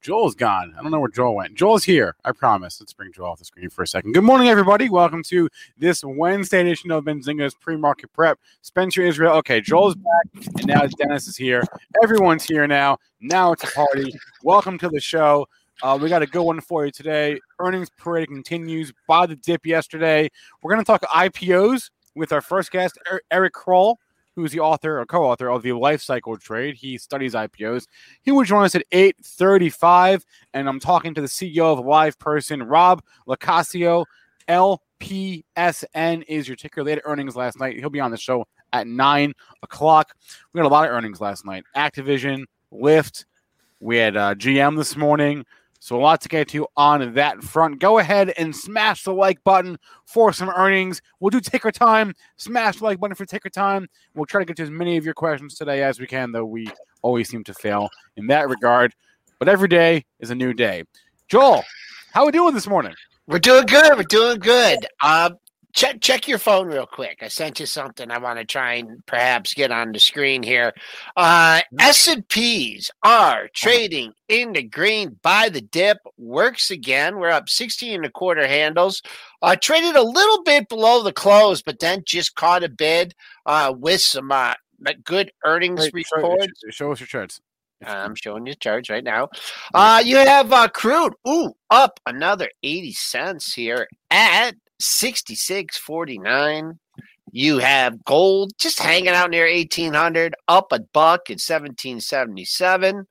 Joel's gone. I don't know where Joel went. Joel's here. I promise. Let's bring Joel off the screen for a second. Good morning, everybody. Welcome to this Wednesday edition of Benzinga's pre-market prep. Spencer Israel. Okay, Joel's back, and now Dennis is here. Everyone's here now. Now it's a party. Welcome to the show. Uh, we got a good one for you today. Earnings parade continues. Buy the dip yesterday. We're going to talk IPOs with our first guest, Er- Eric Krull, who's the author or co-author of the Life Cycle Trade. He studies IPOs. He will join us at 8:35, and I'm talking to the CEO of Live Person, Rob LoCascio. LPSN is your ticker. They had earnings last night. He'll be on the show at nine o'clock. We had a lot of earnings last night. Activision, Lyft. We had uh, GM this morning. So a lot to get to on that front. Go ahead and smash the like button for some earnings. We'll do ticker time. Smash the like button for ticker time. We'll try to get to as many of your questions today as we can, though we always seem to fail in that regard. But every day is a new day. Joel, how are we doing this morning? We're doing good. We're doing good. Uh, check check your phone real quick. I sent you something. I want to try and perhaps get on the screen here. Uh, S and P's are trading in the green by the dip. Works again. We're up 16 and a quarter handles. Uh, traded a little bit below the close, but then just caught a bid uh, with some uh, good earnings Wait, show, reports. show us your charts. I'm showing you charts right now. Uh, you have uh, crude, ooh, up another 80 cents here at 66.49. You have gold just hanging out near 1800, up a buck at 1777.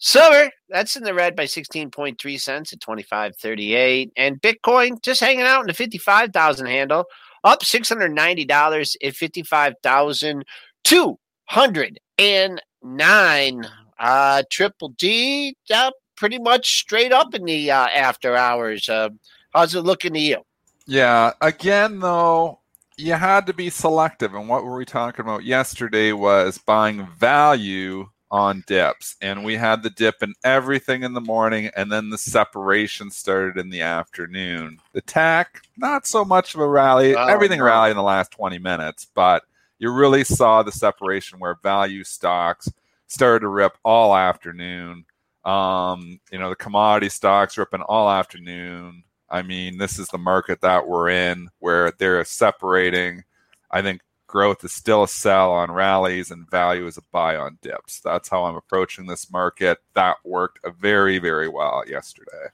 Silver, that's in the red by 16.3 cents at 25.38. And Bitcoin just hanging out in the 55,000 handle, up $690 at 55,209. Uh, Triple D, uh, pretty much straight up in the uh, after hours. Uh, how's it looking to you? Yeah, again though, you had to be selective. And what were we talking about yesterday was buying value on dips. And we had the dip in everything in the morning, and then the separation started in the afternoon. The tack, not so much of a rally. Oh, Everything no. rallied in the last 20 minutes, but you really saw the separation where value stocks started to rip all afternoon. Um, you know, the commodity stocks ripping all afternoon. I mean, this is the market that we're in where they're separating. I think growth is still a sell on rallies and value is a buy on dips. That's how I'm approaching this market. That worked very, very well yesterday.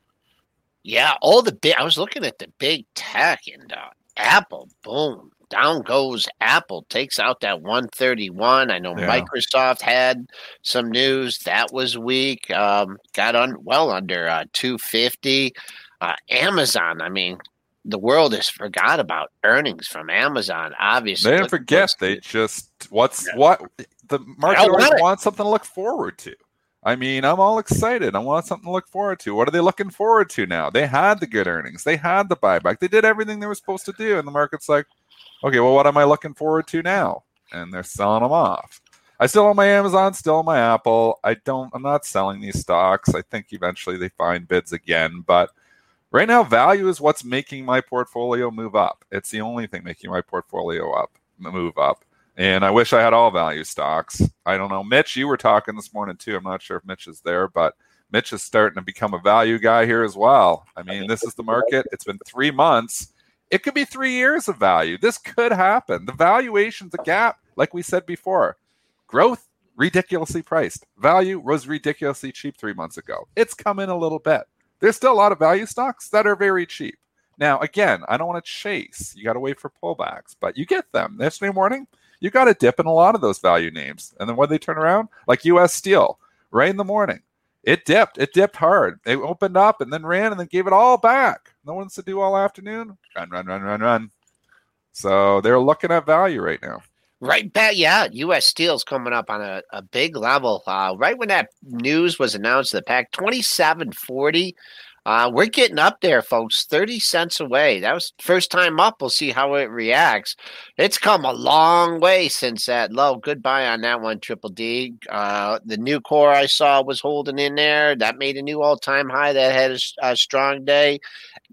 Yeah, all the big. I was looking at the big tech, and uh, Apple, boom, down goes Apple. Takes out that 131. I know Yeah. Microsoft had some news that was weak. Um, got on well under uh, 250. Uh, Amazon. I mean, the world has forgot about earnings from Amazon. Obviously, They didn't forget. They just what's what the market want wants something to look forward to. I mean, I'm all excited. I want something to look forward to. What are they looking forward to now? They had the good earnings. They had the buyback. They did everything they were supposed to do, and the market's like, okay, well, what am I looking forward to now? And they're selling them off. I still own my Amazon, still own my Apple. I don't. I'm not selling these stocks. I think eventually they find bids again, but right now, value is what's making my portfolio move up. It's the only thing making my portfolio up move up. And I wish I had all value stocks. I don't know. Mitch, you were talking this morning too. I'm not sure if Mitch is there, but Mitch is starting to become a value guy here as well. I mean, this is the market. It's been three months. It could be three years of value. This could happen. The valuation's a gap, like we said before. Growth, ridiculously priced. Value was ridiculously cheap three months ago. It's come in a little bit. There's still a lot of value stocks that are very cheap. Now, again, I don't want to chase. You got to wait for pullbacks, but you get them. Yesterday morning, you got a dip in a lot of those value names. And then when they turn around, like US Steel, right in the morning, it dipped. It dipped hard. It opened up and then ran and then gave it all back. No one's to do all afternoon. Run, run, run, run, run. So they're looking at value right now. Right back, yeah. U.S. Steel's coming up on a, a big level. Uh, right when that news was announced, the pack twenty seven forty. Uh, we're getting up there, folks. Thirty cents away. That was first time up. We'll see how it reacts. It's come a long way since that low. Goodbye on that one, Triple D. Uh, the Nucor I saw was holding in there. That made a new all time high. That had a strong day.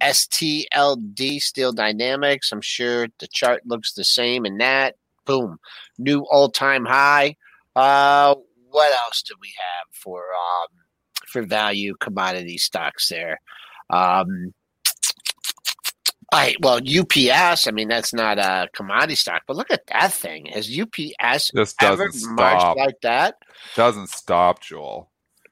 STLD Steel Dynamics. I'm sure the chart looks the same in that boom, new all-time high. Uh, what else do we have for um, for value commodity stocks there? Um, I well UPS. I mean that's not a commodity stock, but look at that thing. Has UPS This ever doesn't marched stop. like that? Doesn't stop, Joel.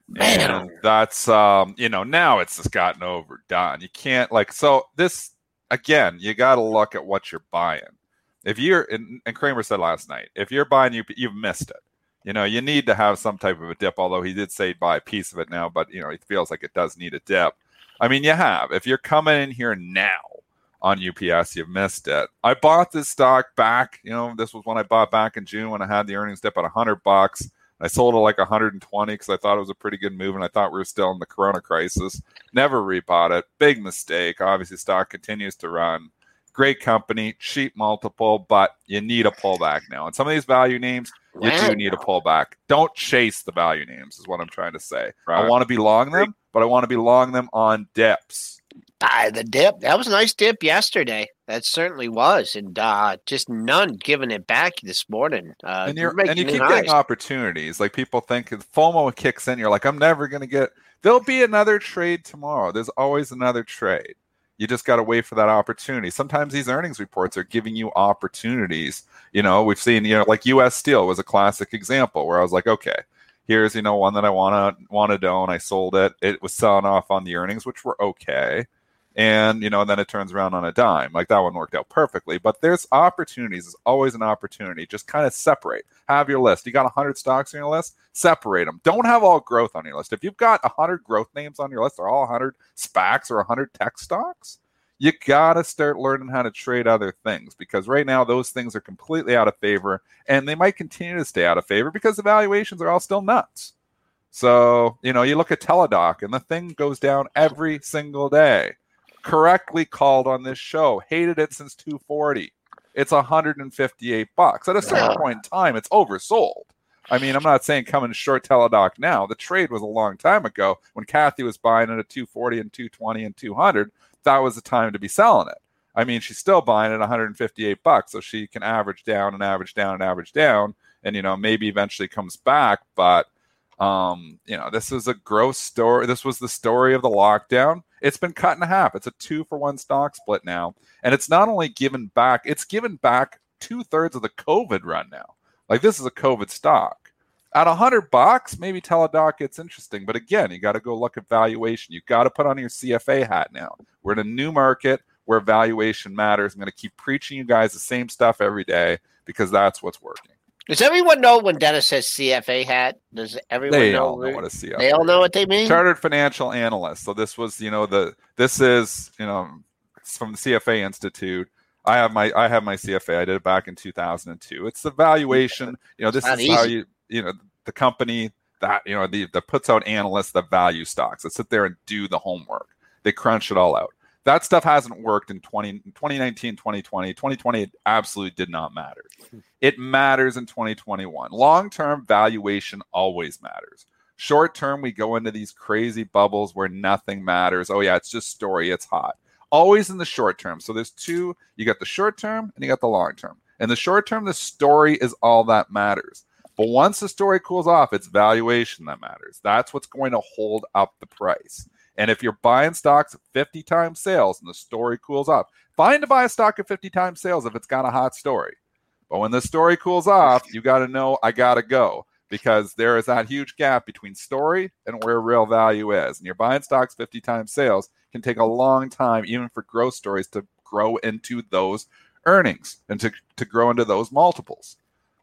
Man, and that's um you know now it's just gotten overdone you can't like so this again you got to look at what you're buying if you're and, and Cramer said last night if you're buying you you've missed it you know you need to have some type of a dip although he did say buy a piece of it now but you know it feels like it does need a dip i mean you have if you're coming in here now on ups you've missed it i bought this stock back you know this was when i bought back in june when i had the earnings dip at 100 bucks I sold it like 120 because I thought it was a pretty good move, and I thought we were still in the Corona crisis. Never rebought it. Big mistake. Obviously, stock continues to run. Great company, cheap multiple, but you need a pullback now. And some of these value names, you do need a pullback. Don't chase the value names, is what I'm trying to say. I want to be long them, but I want to be long them on dips. Ah, the dip. That was a nice dip yesterday. That certainly was, and uh, just none giving it back this morning. Uh, and you're making and you keep getting opportunities. Like people think if FOMO kicks in, you're like, I'm never gonna get. There'll be another trade tomorrow. There's always another trade. You just got to wait for that opportunity. Sometimes these earnings reports are giving you opportunities. You know, we've seen, you know, like U.S. Steel was a classic example where I was like, okay, here's you know one that I want to want to own. I sold it. It was selling off on the earnings, which were okay and you know and then it turns around on a dime. Like that one worked out perfectly. But there's opportunities. There's always an opportunity. Just kind of separate. Have your list. You got 100 stocks on your list? Separate them don't have all growth on your list. If you've got 100 growth names on your list or all 100 spacs or 100 tech stocks you gotta start learning how to trade other things. Because right now those things are completely out of favor and they might continue to stay out of favor because the valuations are all still nuts. So you know you look at Teladoc and the thing goes down every single day correctly called on this show. Hated it since 240. It's 158 bucks. At a certain point in time, it's oversold. I mean, I'm not saying come and short Teladoc now. The trade was a long time ago when Kathy was buying it at 240 and 220 and 200. That was the time to be selling it. I mean, she's still buying at 158 bucks, so she can average down and average down and average down, and you know maybe eventually comes back. But um, you know, this is a gross story. This was the story of the lockdown. It's been cut in half. It's a two for one stock split now. And it's not only given back, it's given back two thirds of the COVID run now. Like this is a COVID stock. At a hundred bucks, maybe Teladoc gets interesting. But again, you got to go look at valuation. You got to put on your CFA hat now. We're in a new market. where valuation matters. I'm going to keep preaching you guys the same stuff every day because that's what's working. Does everyone know when Dennis says CFA hat? Does everyone They know? all know what a CFA. They all know what they mean. Chartered financial analyst. So this was, you know, the this is, you know, it's from the CFA Institute. I have my I have my CFA. I did it back in 2002. It's the valuation. You know, this Not is how you you know the company that you know the that puts out analysts that value stocks that sit there and do the homework. They crunch it all out. That stuff hasn't worked in 20, 2019, 2020. 2020 it absolutely did not matter. Hmm. It matters in 2021. Long-term valuation always matters. Short term, we go into these crazy bubbles where nothing matters. Oh, yeah, it's just story, it's hot. Always in the short term. So there's two you got the short term and you got the long term. In the short term, the story is all that matters. But once the story cools off, it's valuation that matters. That's what's going to hold up the price. And if you're buying stocks 50 times sales and the story cools off, fine to buy a stock at 50 times sales if it's got a hot story. But when the story cools off, you got to know I got to go because there is that huge gap between story and where real value is. And you're buying stocks 50 times sales can take a long time, even for growth stories, to grow into those earnings and to, to grow into those multiples.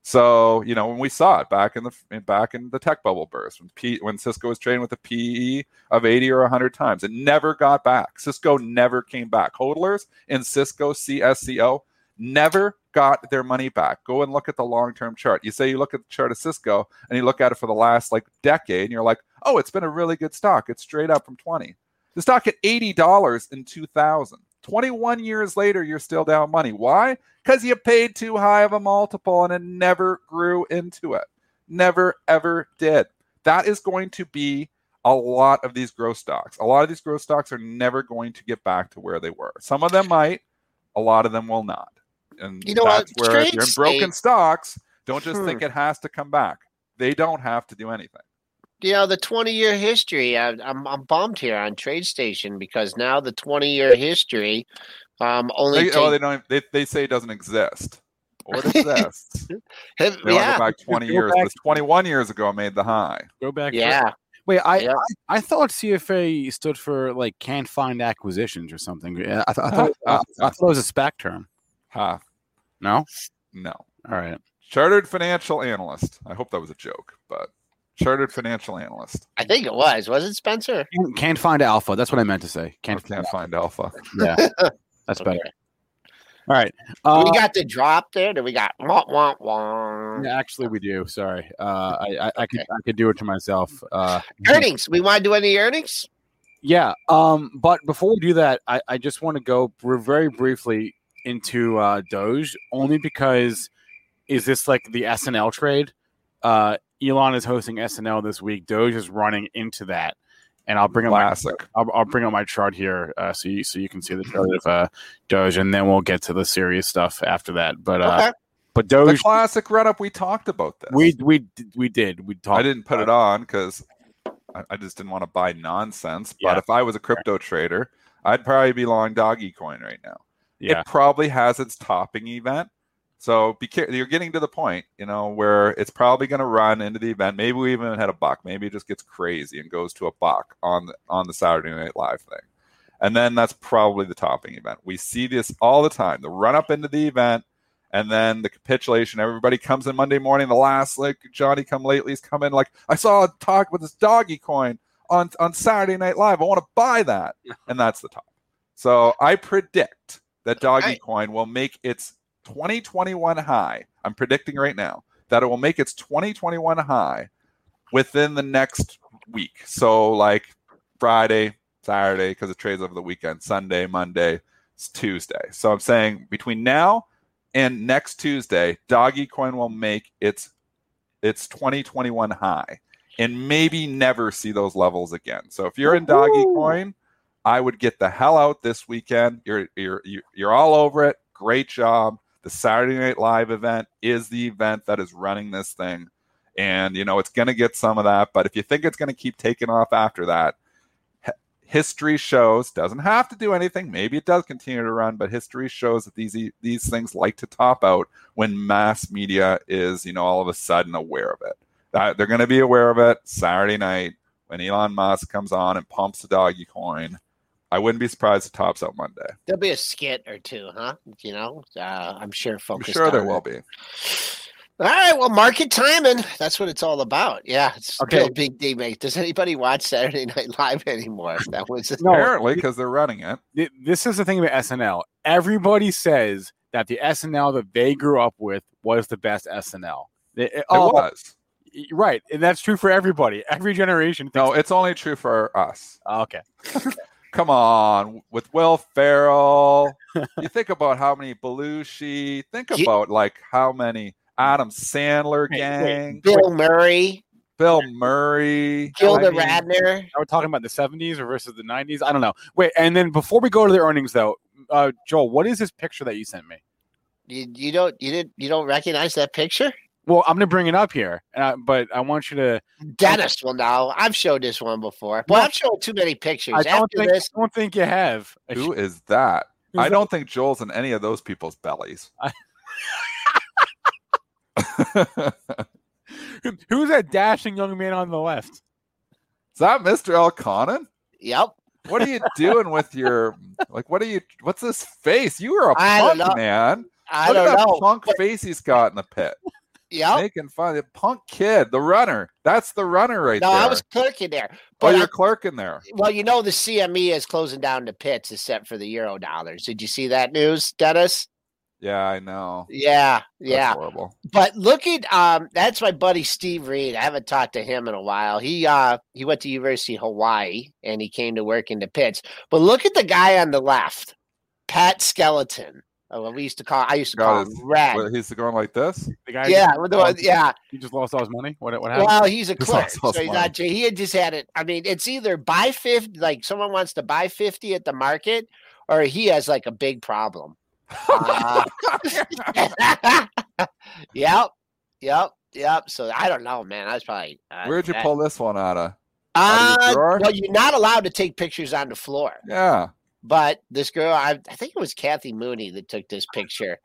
So you know when we saw it back in the back in the tech bubble burst when P, when Cisco was trading with a PE of 80 or 100 times, it never got back. Cisco never came back. Hodlers in Cisco CSCO never got their money back. Go and look at the long term chart. You say you look at the chart of Cisco and you look at it for the last like decade, and you're like, oh, it's been a really good stock. It's straight up from 20. The stock at $80 in 2000. 21 years later, you're still down money. Why? Because you paid too high of a multiple and it never grew into it. Never, ever did. That is going to be a lot of these growth stocks. A lot of these growth stocks are never going to get back to where they were. Some of them might, a lot of them will not. And You know what? that's where if you're in broken state- stocks, don't just Hmm. think it has to come back. They don't have to do anything. You know the 20 year history I, I'm, I'm bummed here on TradeStation because now the 20 year history um only They, oh, they don't. They, they say it doesn't exist. Or it exists. They yeah go back 20 Go years. back- It was 21 years ago, I made the high. Go back. yeah Wait, I, Yeah. I I thought CFA stood for like can't find acquisitions or something. Yeah, I, th- I thought I, I thought it was a SPAC term. Ha. No. No. All right. Chartered financial analyst. I hope that was a joke, but chartered financial analyst. I think it was was it Spencer Can't, can't find alpha. That's what I meant to say. Can't. can't find alpha. Yeah. That's better. Okay. All right. we Uh, got the drop there do we got wah, wah, wah. yeah, actually, we do. Sorry. Uh, I, I, I could I could do it to myself. Uh, earnings we want to do any earnings Yeah. Um, but before we do that, I, I just want to go br- very briefly into uh, Doge, only because is this like the SNL trade? Uh, Elon is hosting SNL this week. Doge is running into that, and I'll bring up my Classic. I'll, I'll bring up my chart here uh, so you so you can see the chart of uh, Doge, and then we'll get to the serious stuff after that. But uh, okay but The Doge, classic run up. We talked about this. we we we did we talked. I didn't put it on because I, I just didn't want to buy nonsense. But Yeah. if I was a crypto trader, I'd probably be long doggy coin right now. Yeah. It probably has its topping event. So be careful. You're getting to the point, you know, where it's probably going to run into the event. Maybe we even had a buck. Maybe it just gets crazy and goes to a buck on the, on the Saturday Night Live thing, and then that's probably the topping event. We see this all the time. The run up into the event, and then the capitulation. Everybody comes in Monday morning. The last like Johnny come lately's come in like I saw a talk with this doggy coin on on Saturday Night Live. I want to buy that, and that's the top. So I predict that doggy Right. coin will make its 2021 high. I'm predicting right now that it will make its 2021 high within the next week. So like Friday, Saturday, because it trades over the weekend, Sunday, Monday, it's Tuesday. So I'm saying between now and next Tuesday, doggy coin will make its its 2021 high and maybe never see those levels again. So if you're in doggy coin, I would get the hell out this weekend. You're you're you're you're all over it. Great job. The Saturday Night Live event is the event that is running this thing. And you know, it's going to get some of that, but if you think it's going to keep taking off after that, history shows doesn't have to do anything. Maybe it does continue to run, but history shows that these these things like to top out when mass media is, you know, all of a sudden aware of it. That they're going to be aware of it Saturday night when Elon Musk comes on and pumps the doggy coin I wouldn't be surprised if tops out Monday. There'll be a skit or two, huh? You know, uh, I'm sure. Focused I'm Focused sure there on will be. All right, well, market timing. That's what it's all about. Yeah, it's Okay. Bill Big D, mate. Does anybody watch Saturday Night Live anymore? That was No, Apparently, because they're running it. This is the thing about SNL. Everybody says that the SNL that they grew up with was the best SNL. It, it- It oh, was. right, and that's true for everybody. Every generation. No, Thinks, it's only true for us. Okay. Come on, with Will Ferrell. you think about how many Belushi. Think Ye- about like how many Adam Sandler Wait, wait. gang, Bill Murray, Bill Murray. Gilda I mean, Radner. Are we talking about the 70s or versus the 90s? I don't know. Wait, and then before we go to the earnings, though, uh, Joel, what is this picture that you sent me? You, you don't you didn't you don't recognize that picture? Well, I'm gonna bring it up here, and I, but I want you to. Dennis will know. I've showed this one before. Well, I've shown too many pictures. I don't After think. this, I don't think you have. Who is that? Who's I don't think Joel's in any of those people's bellies. Who's that dashing young man on the left? Is that Mr. Elconin? yep. What are you doing with your like? What are you? What's this face? You are a I punk man. I Look don't at that know. punk but- face he's got in the pit, Yep. making fun of the punk kid, the runner. That's the runner right No, there. No, I was clerking there. oh, But I- you're clerking there. well, you know the CME is closing down the pits except for the euro dollars. Did you see that news, Dennis? Yeah, I know. Yeah, That's yeah. horrible. But look at um that's my buddy Steve Reed. I haven't talked to him in a while. He uh he went to University of Hawaii and he came to work in the pits. But look at the guy on the left, Pat Skeleton. Oh, well, we used to call I used to Got call his- him Red. Well, he's going like this. The guy. Yeah, with the one- yeah. He just lost all his money. What? What happened? Well, he's a He's clerk, so he's smart. not. He had just had it. I mean, it's either buy fifty, like someone wants to buy fifty at the market, or he has like a big problem. Uh, yep, yep, yep. So I don't know, man. I was probably. Uh, Where'd you that- pull this one out of? out of your Uh, drawer? well, you're not allowed to take pictures on the floor. Yeah. But this girl, I, I think it was Kathy Mooney that took this picture,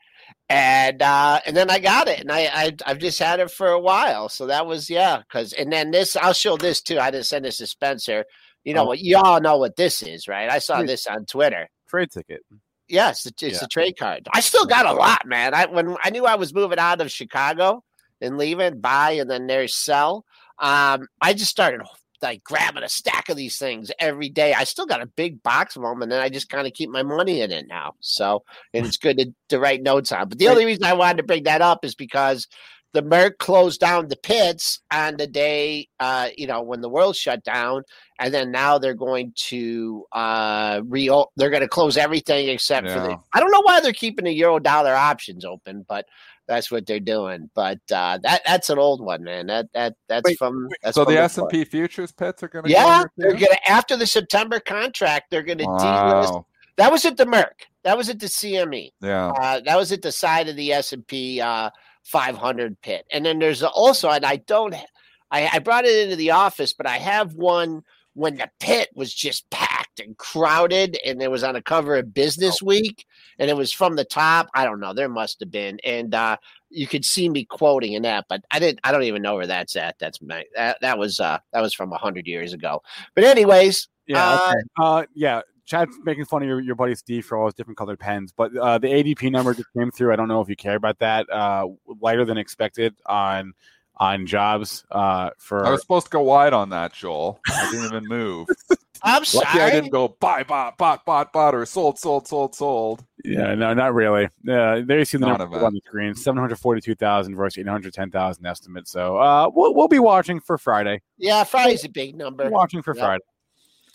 and uh, and then I got it, and I, I I've just had it for a while. So that was yeah, because and then this I'll show this too. I didn't send this to Spencer. You know Oh. what? You all know what this is, right? I saw this on Twitter. Trade ticket. Yes, it's, it's Yeah. a trade card. I still got a lot, man. I when I knew I was moving out of Chicago and leaving, buy and then there's sell. Um, I just started like grabbing a stack of these things every day. I still got a big box of them, and then I just kind of keep my money in it now. So, and it's good to, to write notes on. But the only reason I wanted to bring that up is because the Merc closed down the pits on the day, uh, you know, when the world shut down, and then now they're going to uh, re. They're going to close everything except for the. I don't know why they're keeping the euro dollar options open, but that's what they're doing. But uh, that that's an old one, man. That that that's Wait, from. That's So from the. S and P futures pits are going to Yeah, go they're gonna after the September contract, they're gonna delist. Wow. That was at the Merc. That was at the CME. Yeah. Uh, that was at the side of the S and P uh, 500 pit. And then there's also, and I don't, I, I brought it into the office, but I have one when the pit was just packed and crowded, and it was on a cover of Business Week, and it was from the top. I don't know. There must have been, and uh, you could see me quoting in that, but I didn't. I don't even know where that's at. That's my that, that was uh that was from a hundred years ago. But anyways, Yeah. Uh, okay. Uh, yeah. Chad's making fun of your, your buddy Steve for all his different colored pens, but uh, the ADP number just came through. I don't know if you care about that. Uh, lighter than expected on on jobs uh, for. I was supposed to go wide on that, Joel. I didn't even move. I'm Lucky I didn't go buy, bought, bought, bought, bought, or sold, sold, sold, sold. Yeah, no, not really. Yeah, there you see the None number on the screen: seven hundred forty-two thousand versus eight hundred ten thousand estimate. So, uh, we'll we'll be watching for Friday. Yeah, Friday's a big number. Watching for Yep. Friday.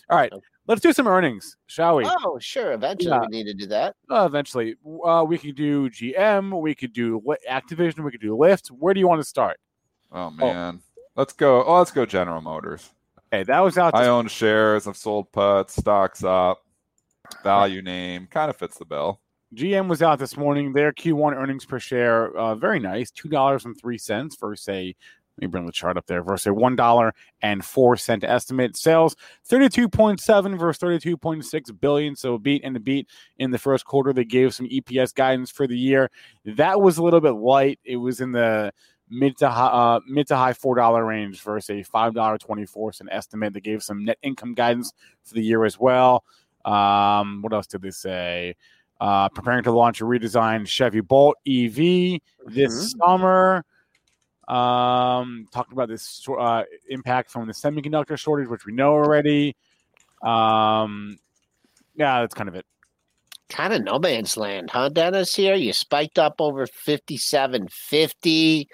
All right, let's do some earnings, shall we? Oh, sure. Eventually, Yeah. we need to do that. Uh, eventually, uh, we could do GM, we could do Li- Activision, we could do Lyft. Where do you want to start? Oh man, let's go. Oh, let's go. General Motors. Hey, that was out. I This, own shares. I've sold puts. Stocks up. Value name kind of fits the bill. GM was out this morning. Their Q1 earnings per share, uh, very nice, two dollars and three cents versus a. Let me bring the chart up there versus a one dollar and four cent estimate. Sales thirty-two point seven versus thirty-two point six billion. So a beat and a beat in the first quarter. They gave some EPS guidance for the year. That was a little bit light. It was in the mid to high, uh, mid to high four dollar range versus a five dollar twenty four cent estimate. They gave some net income guidance for the year as well. Um, what else did they say? Uh, preparing to launch a redesigned Chevy Bolt EV this Mhm. summer. Um, talking about this uh, impact from the semiconductor shortage, which we know already. Um, yeah, that's kind of it. Kind of no man's land, huh, Dennis? Here you spiked up over fifty-seven fifty.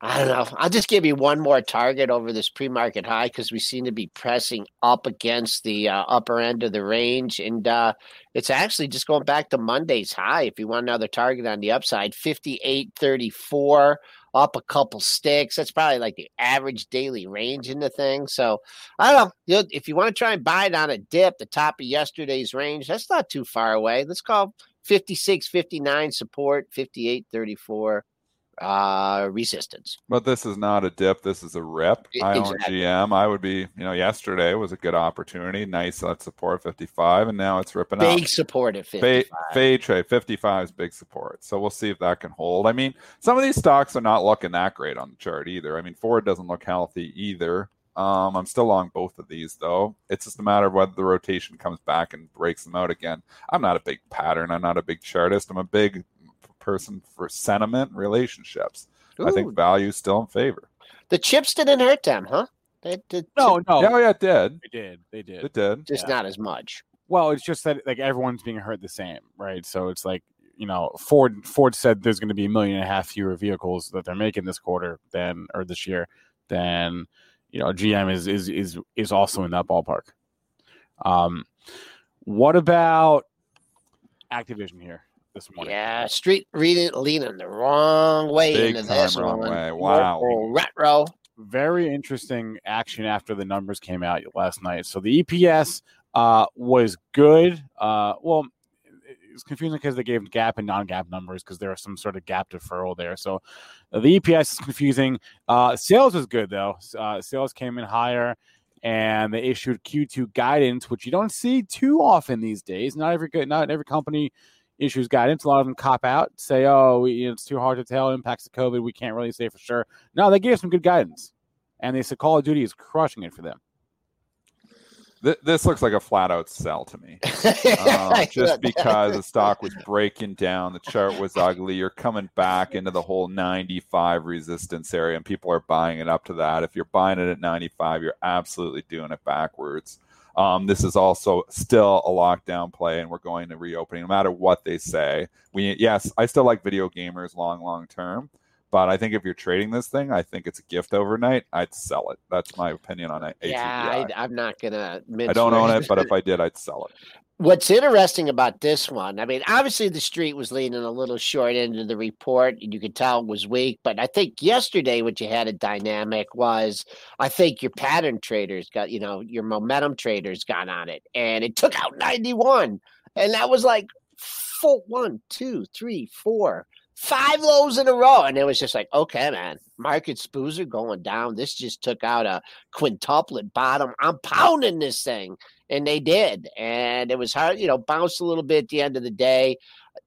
I don't know. I'll just give you one more target over this pre-market high because we seem to be pressing up against the uh, upper end of the range, and uh, it's actually just going back to Monday's high. If you want another target on the upside, fifty-eight thirty-four, up a couple sticks. That's probably like the average daily range in the thing. So I don't know. If you want to try and buy it on a dip, the top of yesterday's range, that's not too far away. Let's call 56, 59 support, 58, 34 uh, resistance. But this is not a dip. This is a rip. I own exactly. GM. I would be, you know, yesterday was a good opportunity. Nice that support 55, and now it's ripping up. Big support at Fade, 55. fade trade 55 is big support. So we'll see if that can hold. I mean, some of these stocks are not looking that great on the chart either. I mean, Ford doesn't look healthy either. Um, I'm still long both of these though. It's just a matter of whether the rotation comes back and breaks them out again. I'm not a big pattern. I'm not a big chartist. I'm a big person for sentiment relationships. I Ooh, think value's still in favor. the chips didn't hurt them, huh? They did No, no, Yeah, oh, yeah, it did. they did. They did. It did. just yeah. not as much. Well, it's just that like everyone's being hurt the same, right? So it's like you know, Ford Ford said there's going to be a million and a half fewer vehicles that they're making this quarter than or this year than you know GM is is is is also in that ballpark. Um, what about Activision here this morning? Yeah, street reading leaning the wrong way Big into this wrong one. way. Wow. Retro, retro. very interesting action after the numbers came out last night. So the EPS uh, was good. Uh, well, it's confusing because they gave GAAP and non-GAAP numbers because there was some sort of GAAP deferral there. So uh, the EPS is confusing. Uh, sales was good though. Uh, sales came in higher. And they issued Q2 guidance, which you don't see too often these days. Not every good, not every company issues guidance. A lot of them cop out, say, "Oh, we, you know, it's too hard to tell. Impacts of COVID. We can't really say for sure." No, they gave some good guidance, and they said Call of Duty is crushing it for them. Th- this looks like a flat out sell to me. uh, just because the stock was breaking down, the chart was ugly. You're coming back into the whole 95 resistance area, and people are buying it up to that. If you're buying it at 95, you're absolutely doing it backwards. Um, this is also still a lockdown play, and we're going to reopening no matter what they say. We yes, I still like video gamers long, long term, but I think if you're trading this thing, I think it's a gift overnight. I'd sell it. That's my opinion on it. yeah, I, I'm not gonna. I don't own it, but if I did, I'd sell it. What's interesting about this one, I mean, obviously the street was leaning a little short into the report, and you could tell it was weak. But I think yesterday, what you had a dynamic was, I think your pattern traders got, you know, your momentum traders got on it, and it took out 91, and that was like four, one, two, three, four, five lows in a row, and it was just like, okay, man, market spoos are going down. This just took out a quintuplet bottom. I'm pounding this thing. And they did. And it was hard you know bounced a little bit at the end of the day.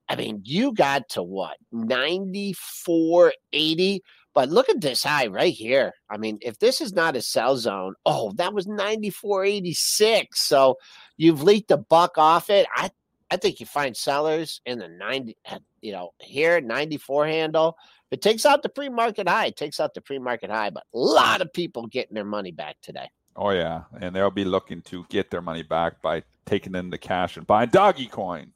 I mean you got to what 9480 but look at this high right here. I mean if this is not a sell zone oh that was 9486 so you've leaked a buck off it. I i think you find sellers in the 90 uh, you know here 94 handle it takes out the pre-market high it takes out the pre-market high but a lot of people getting their money back today Oh yeah, and they'll be looking to get their money back by taking in the cash and buying doggy coin.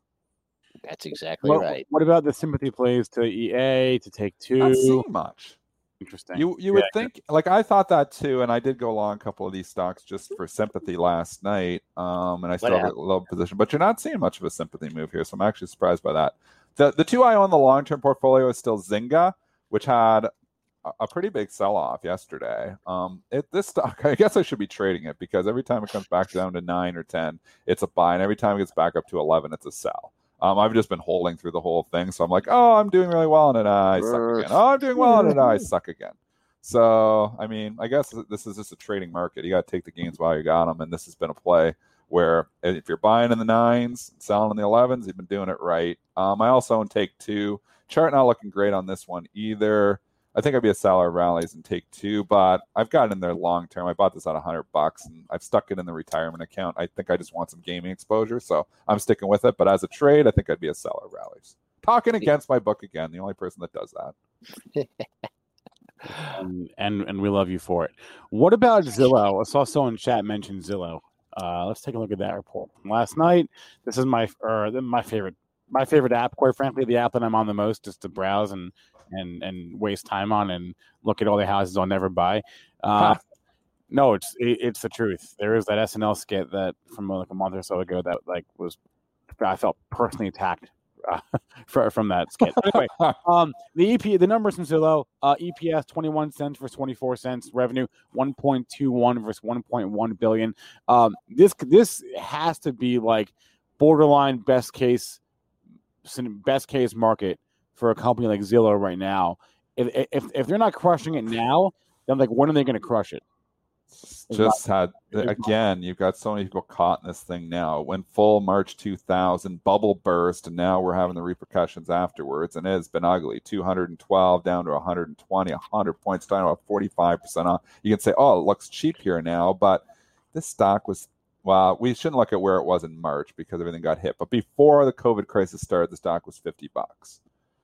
that's exactly What, right what about the sympathy plays to EA to Take Two? Not two? seeing much. Interesting. You you would think like I thought that too, and I did go long a couple of these stocks just for sympathy last night. Um, and I still have a low position, but you're not seeing much of a sympathy move here, so I'm actually surprised by that. The the two I own in the long term portfolio is still Zynga, which had a, a pretty big sell off yesterday. Um, it, this stock, I guess I should be trading it because every time it comes back down to nine or ten, it's a buy, and every time it gets back up to eleven, it's a sell. Um, I've just been holding through the whole thing, so I'm like, oh, I'm doing really well, and then I suck again. Oh, I'm doing well, and then I suck again. So, I mean, I guess this is just a trading market. You got to take the gains while you got them, and this has been a play where if you're buying in the nines, selling in the 11s, you've been doing it right. Um, I also own Take Two. Chart not looking great on this one either. I think I'd be a seller of rallies and take two, but I've got it in there long term. I bought this at hundred bucks and I've stuck it in the retirement account. I think I just want some gaming exposure, so I'm sticking with it. But as a trade, I think I'd be a seller of rallies. Talking against my book again, the only person that does that. Um, and and we love you for it. What about Zillow? I saw someone in chat mention Zillow. Uh, let's take a look at that report from last night. This is my or my favorite my favorite app. Quite frankly, the app that I'm on the most just to browse and and and waste time on and look at all the houses I'll never buy. Uh, no, it's it, it's the truth. There is that SNL skit that from like a month or so ago that like was I felt personally attacked uh, for, from that skit. Anyway, um, the EP, the numbers from Zillow, uh, EPS 21 cents versus 24 cents, revenue 1.21 versus 1.1 billion. Um, this this has to be like borderline best case best case market for a company like Zillow right now. If if, if they're not crushing it now, then like when are they going to crush it? just had again you've got so many people caught in this thing now when full march 2000 bubble burst and now we're having the repercussions afterwards and it's been ugly 212 down to 120 100 points down about 45% off you can say oh it looks cheap here now but this stock was well we shouldn't look at where it was in march because everything got hit but before the covid crisis started the stock was 50 bucks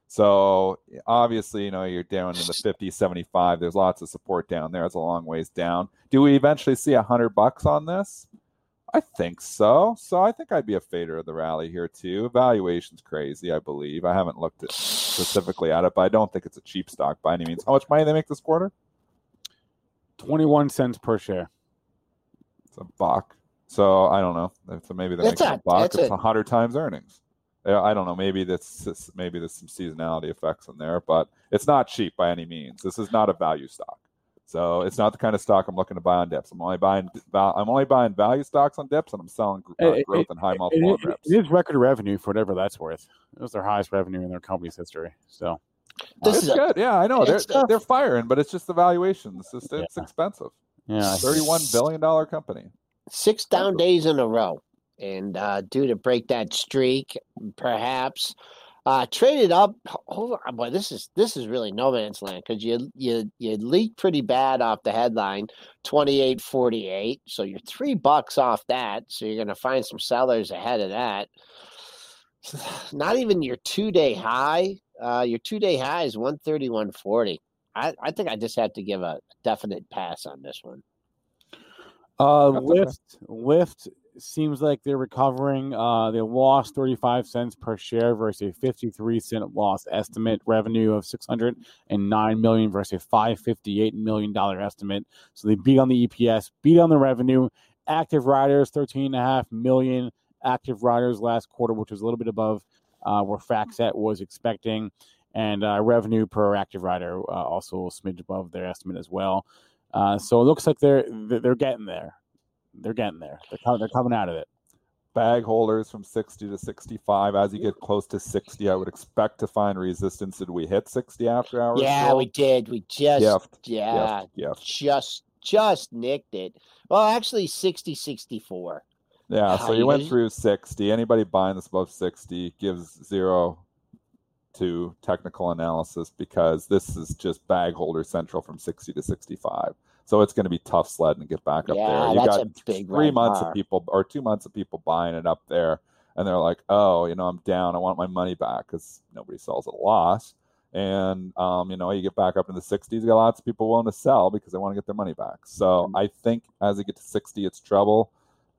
so obviously, you know, you're down in the 50, 75. There's lots of support down there. It's a long ways down. Do we eventually see a hundred bucks on this? I think so. So I think I'd be a fader of the rally here too. Valuation's crazy, I believe. I haven't looked at specifically at it, but I don't think it's a cheap stock by any means. How much money they make this quarter? 21 cents per share. It's a buck. So I don't know. So maybe they're making a buck. It's a hundred times earnings. I don't know. Maybe that's maybe there's some seasonality effects in there, but it's not cheap by any means. This is not a value stock, so it's not the kind of stock I'm looking to buy on dips. I'm only buying I'm only buying value stocks on dips, and I'm selling uh, growth and high multiple it, it, it is record revenue for whatever that's worth. It was their highest revenue in their company's history. So this is good. Yeah, I know they're they're firing, but it's just the valuation. It's just it's yeah. expensive. Yeah, thirty-one billion dollar company. Six down days in a row and uh, due to break that streak, perhaps. Uh, traded up. Hold on, boy. This is this is really no man's land because you you you leaked pretty bad off the headline, twenty eight forty eight. So you're three bucks off that. So you're gonna find some sellers ahead of that. Not even your two day high. Uh, your two day high is one thirty one forty. I I think I just have to give a definite pass on this one. Uh, Lyft Lyft seems like they're recovering. Uh, they lost 35 cents per share versus a 53 cent loss estimate. Revenue of 609 million versus a 558 million dollar estimate. So they beat on the EPS, beat on the revenue. Active riders 13 and a half million active riders last quarter, which was a little bit above uh, where FactSet was expecting. And uh, revenue per active rider uh, also a smidge above their estimate as well. Uh, so it looks like they're they're getting there they're getting there. They're coming, they're coming out of it. Bag holders from 60 to 65. As you get close to 60, I would expect to find resistance. Did we hit 60 after hours? Yeah, we did. We just gift, yeah, gift, gift. just just nicked it. Well, actually 60 64. Yeah, so you went through 60. Anybody buying this above 60 gives zero to technical analysis because this is just bag holder central from 60 to 65. So it's going to be tough sledding to get back up yeah, there. You got three months bar. of people or two months of people buying it up there, and they're like, "Oh, you know, I'm down. I want my money back because nobody sells at a loss." And um, you know, you get back up in the 60s, you got lots of people willing to sell because they want to get their money back. So mm-hmm. I think as you get to 60, it's trouble.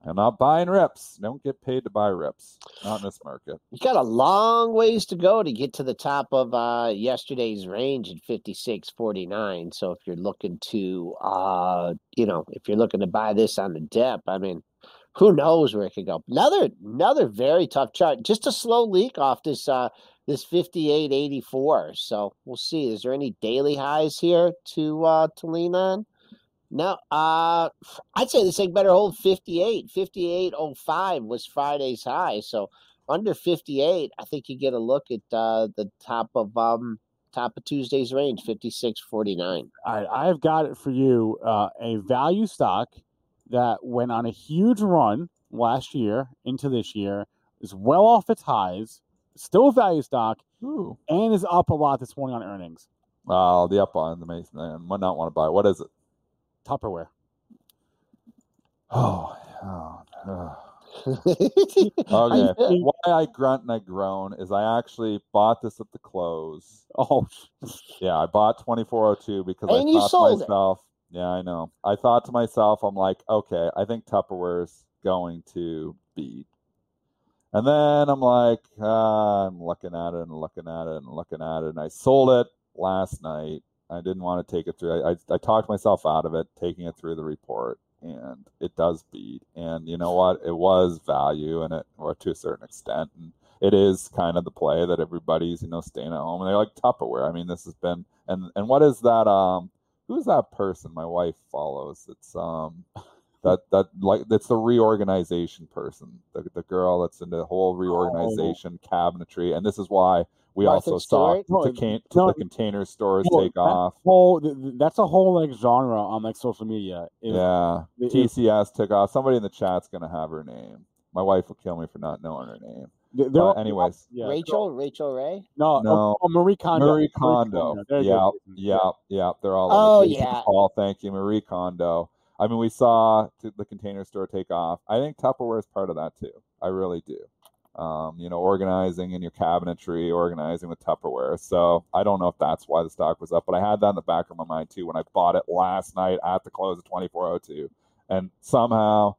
I'm not buying reps. Don't get paid to buy reps. Not in this market. You got a long ways to go to get to the top of uh, yesterday's range at 56.49. So if you're looking to, uh, you know, if you're looking to buy this on the dip, I mean, who knows where it could go? Another another very tough chart. Just a slow leak off this uh, this 58.84. So we'll see. Is there any daily highs here to uh, to lean on? No, uh, I'd say this thing better hold 58. 58.05 was Friday's high. So under 58, I think you get a look at uh, the top of um, top of Tuesday's range, 56.49. All right, I've got it for you. Uh, a value stock that went on a huge run last year into this year is well off its highs, still a value stock, Ooh. and is up a lot this morning on earnings. Uh, the up on the Mason man might not want to buy. What is it? Tupperware. Oh, oh, oh. Okay. Why I grunt and I groan is I actually bought this at the close. Oh, Yeah, I bought 2402 because And I thought to it. myself, yeah, I know. I thought to myself, I'm like, okay, I think Tupperware's going to beat. And then I'm like, uh, I'm looking at it and looking at it and looking at it. And I sold it last night. I didn't want to take it through. I, I, I talked myself out of it, taking it through the report, and it does beat. And you know what? It was value and it, or to a certain extent. And it is kind of the play that everybody's, you know, staying at home. And they're like Tupperware. I mean, this has been, and and what is that? Um, who's that person my wife follows? It's um, that that like that's the reorganization person, the the girl that's into the whole reorganization cabinetry. And this is why we Martha also saw Stewart? No, the, can, no, the container stores no, take that off. Whole, th- th- that's a whole like genre on like social media. Is- Yeah, it- TCS took off. Somebody in the chat's gonna have her name. My wife will kill me for not knowing her name. th- all- anyways, yeah, Rachel, Rachael Ray. No, oh, No. Oh, oh, Marie Kondo. Marie Kondo. There you Yeah, go. yeah, yeah. They're all. Oh, over yeah. Paul, thank you, Marie Kondo. I mean, we saw the container store take off. I think Tupperware is part of that too. I really do. Um, you know, organizing in your cabinetry, organizing with Tupperware. So I don't know if that's why the stock was up, but I had that in the back of my mind too when I bought it last night at the close of 2402. And somehow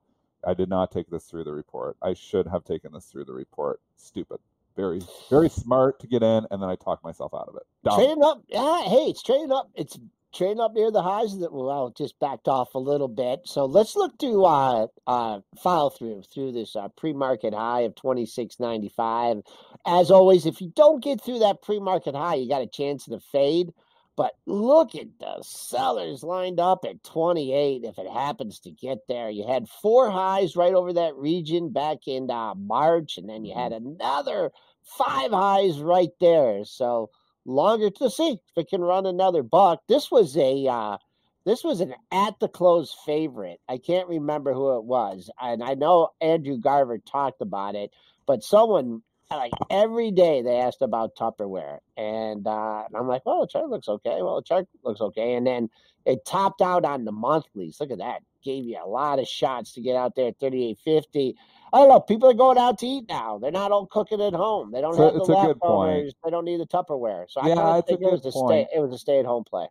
I did not take this through the report. I should have taken this through the report. Stupid. Very, very smart to get in, and then I talked myself out of it. Dumb. Up. Yeah, hey, it's trading up. It's trading up near the highs that well just backed off a little bit. So let's look to uh uh file through through this uh, pre-market high of 26.95. As always, if you don't get through that pre-market high, you got a chance of the fade. But look at the sellers lined up at 28 if it happens to get there. You had four highs right over that region back in uh, March, and then you had another five highs right there. So longer to see if it can run another buck. This was a uh, this was an at the close favorite. I can't remember who it was, and I know Andrew Garver talked about it, but someone like every day they asked about Tupperware, and, uh, and I'm like, well, the chart looks okay. Well, the chart looks okay, and then it topped out on the monthlies. Look at that, gave you a lot of shots to get out there at 38.50. I don't know. People are going out to eat now. They're not all cooking at home. They don't So have the it's a good point. leftovers. They don't need the Tupperware. So I Yeah, kind of think it was good a stay. It was a stay at home play.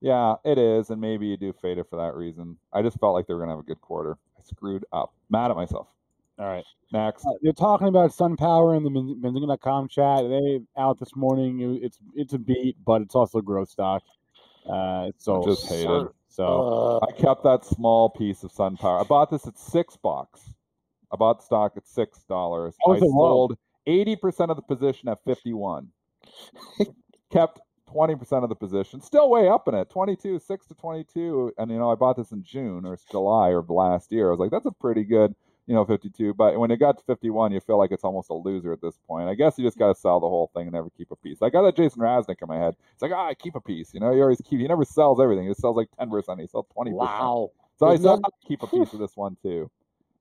Yeah, it is, and maybe you do fade it for that reason. I just felt like they were gonna have a good quarter. I screwed up. Mad at myself. All right. Next. Uh, they're talking about SunPower in the Ben- Benzinga.com chat. They out this morning. It's it's a beat, but it's also a growth stock. Uh, so Just hate Sun- it. So Uh, I kept that small piece of SunPower. I bought this at six bucks. I bought the stock at six dollars. I was it low? sold eighty percent of the position at fifty-one. kept twenty percent of the position. Still way up in it. Twenty-two, six to twenty-two. And you know, I bought this in June or July or last year. I was like, that's a pretty good, you know, fifty-two. But when it got to fifty-one, you feel like it's almost a loser at this point. I guess you just got to sell the whole thing and never keep a piece. I got that Jason Raznick in my head. It's like, ah, I keep a piece. You know, he always keep. He never sells everything. He sells like ten percent. He sells twenty percent. wow. So I Isn't said that- I'll keep a piece of this one too.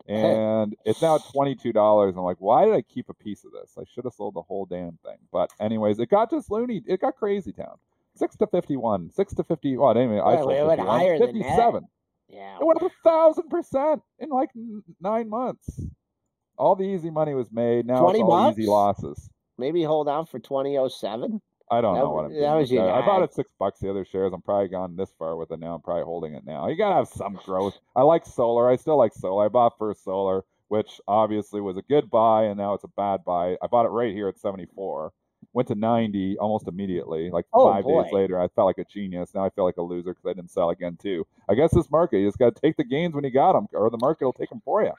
And it's now twenty two dollars. I'm like, why did I keep a piece of this? I should have sold the whole damn thing. But anyways, it got just loony. It got crazy town. Six to fifty one. Six to fifty one. Anyway, I sold it went 51. higher than that. 57. Yeah. It went up a thousand percent in like n- nine months. All the easy money was made. Now 20 it's all easy losses. Maybe hold on for 2007. I don't That know what I'm that was your that. I bought it six bucks. The other shares, I'm probably gone this far with it now. I'm probably holding it now. You gotta have some growth. I like solar. I still like solar. I bought First Solar, which obviously was a good buy, and now it's a bad buy. I bought it right here at 74. Went to 90 almost immediately. Like Oh, five boy. days later, I felt like a genius. Now I feel like a loser because I didn't sell again too. I guess this market, you just got to take the gains when you got them, or the market will take them for you.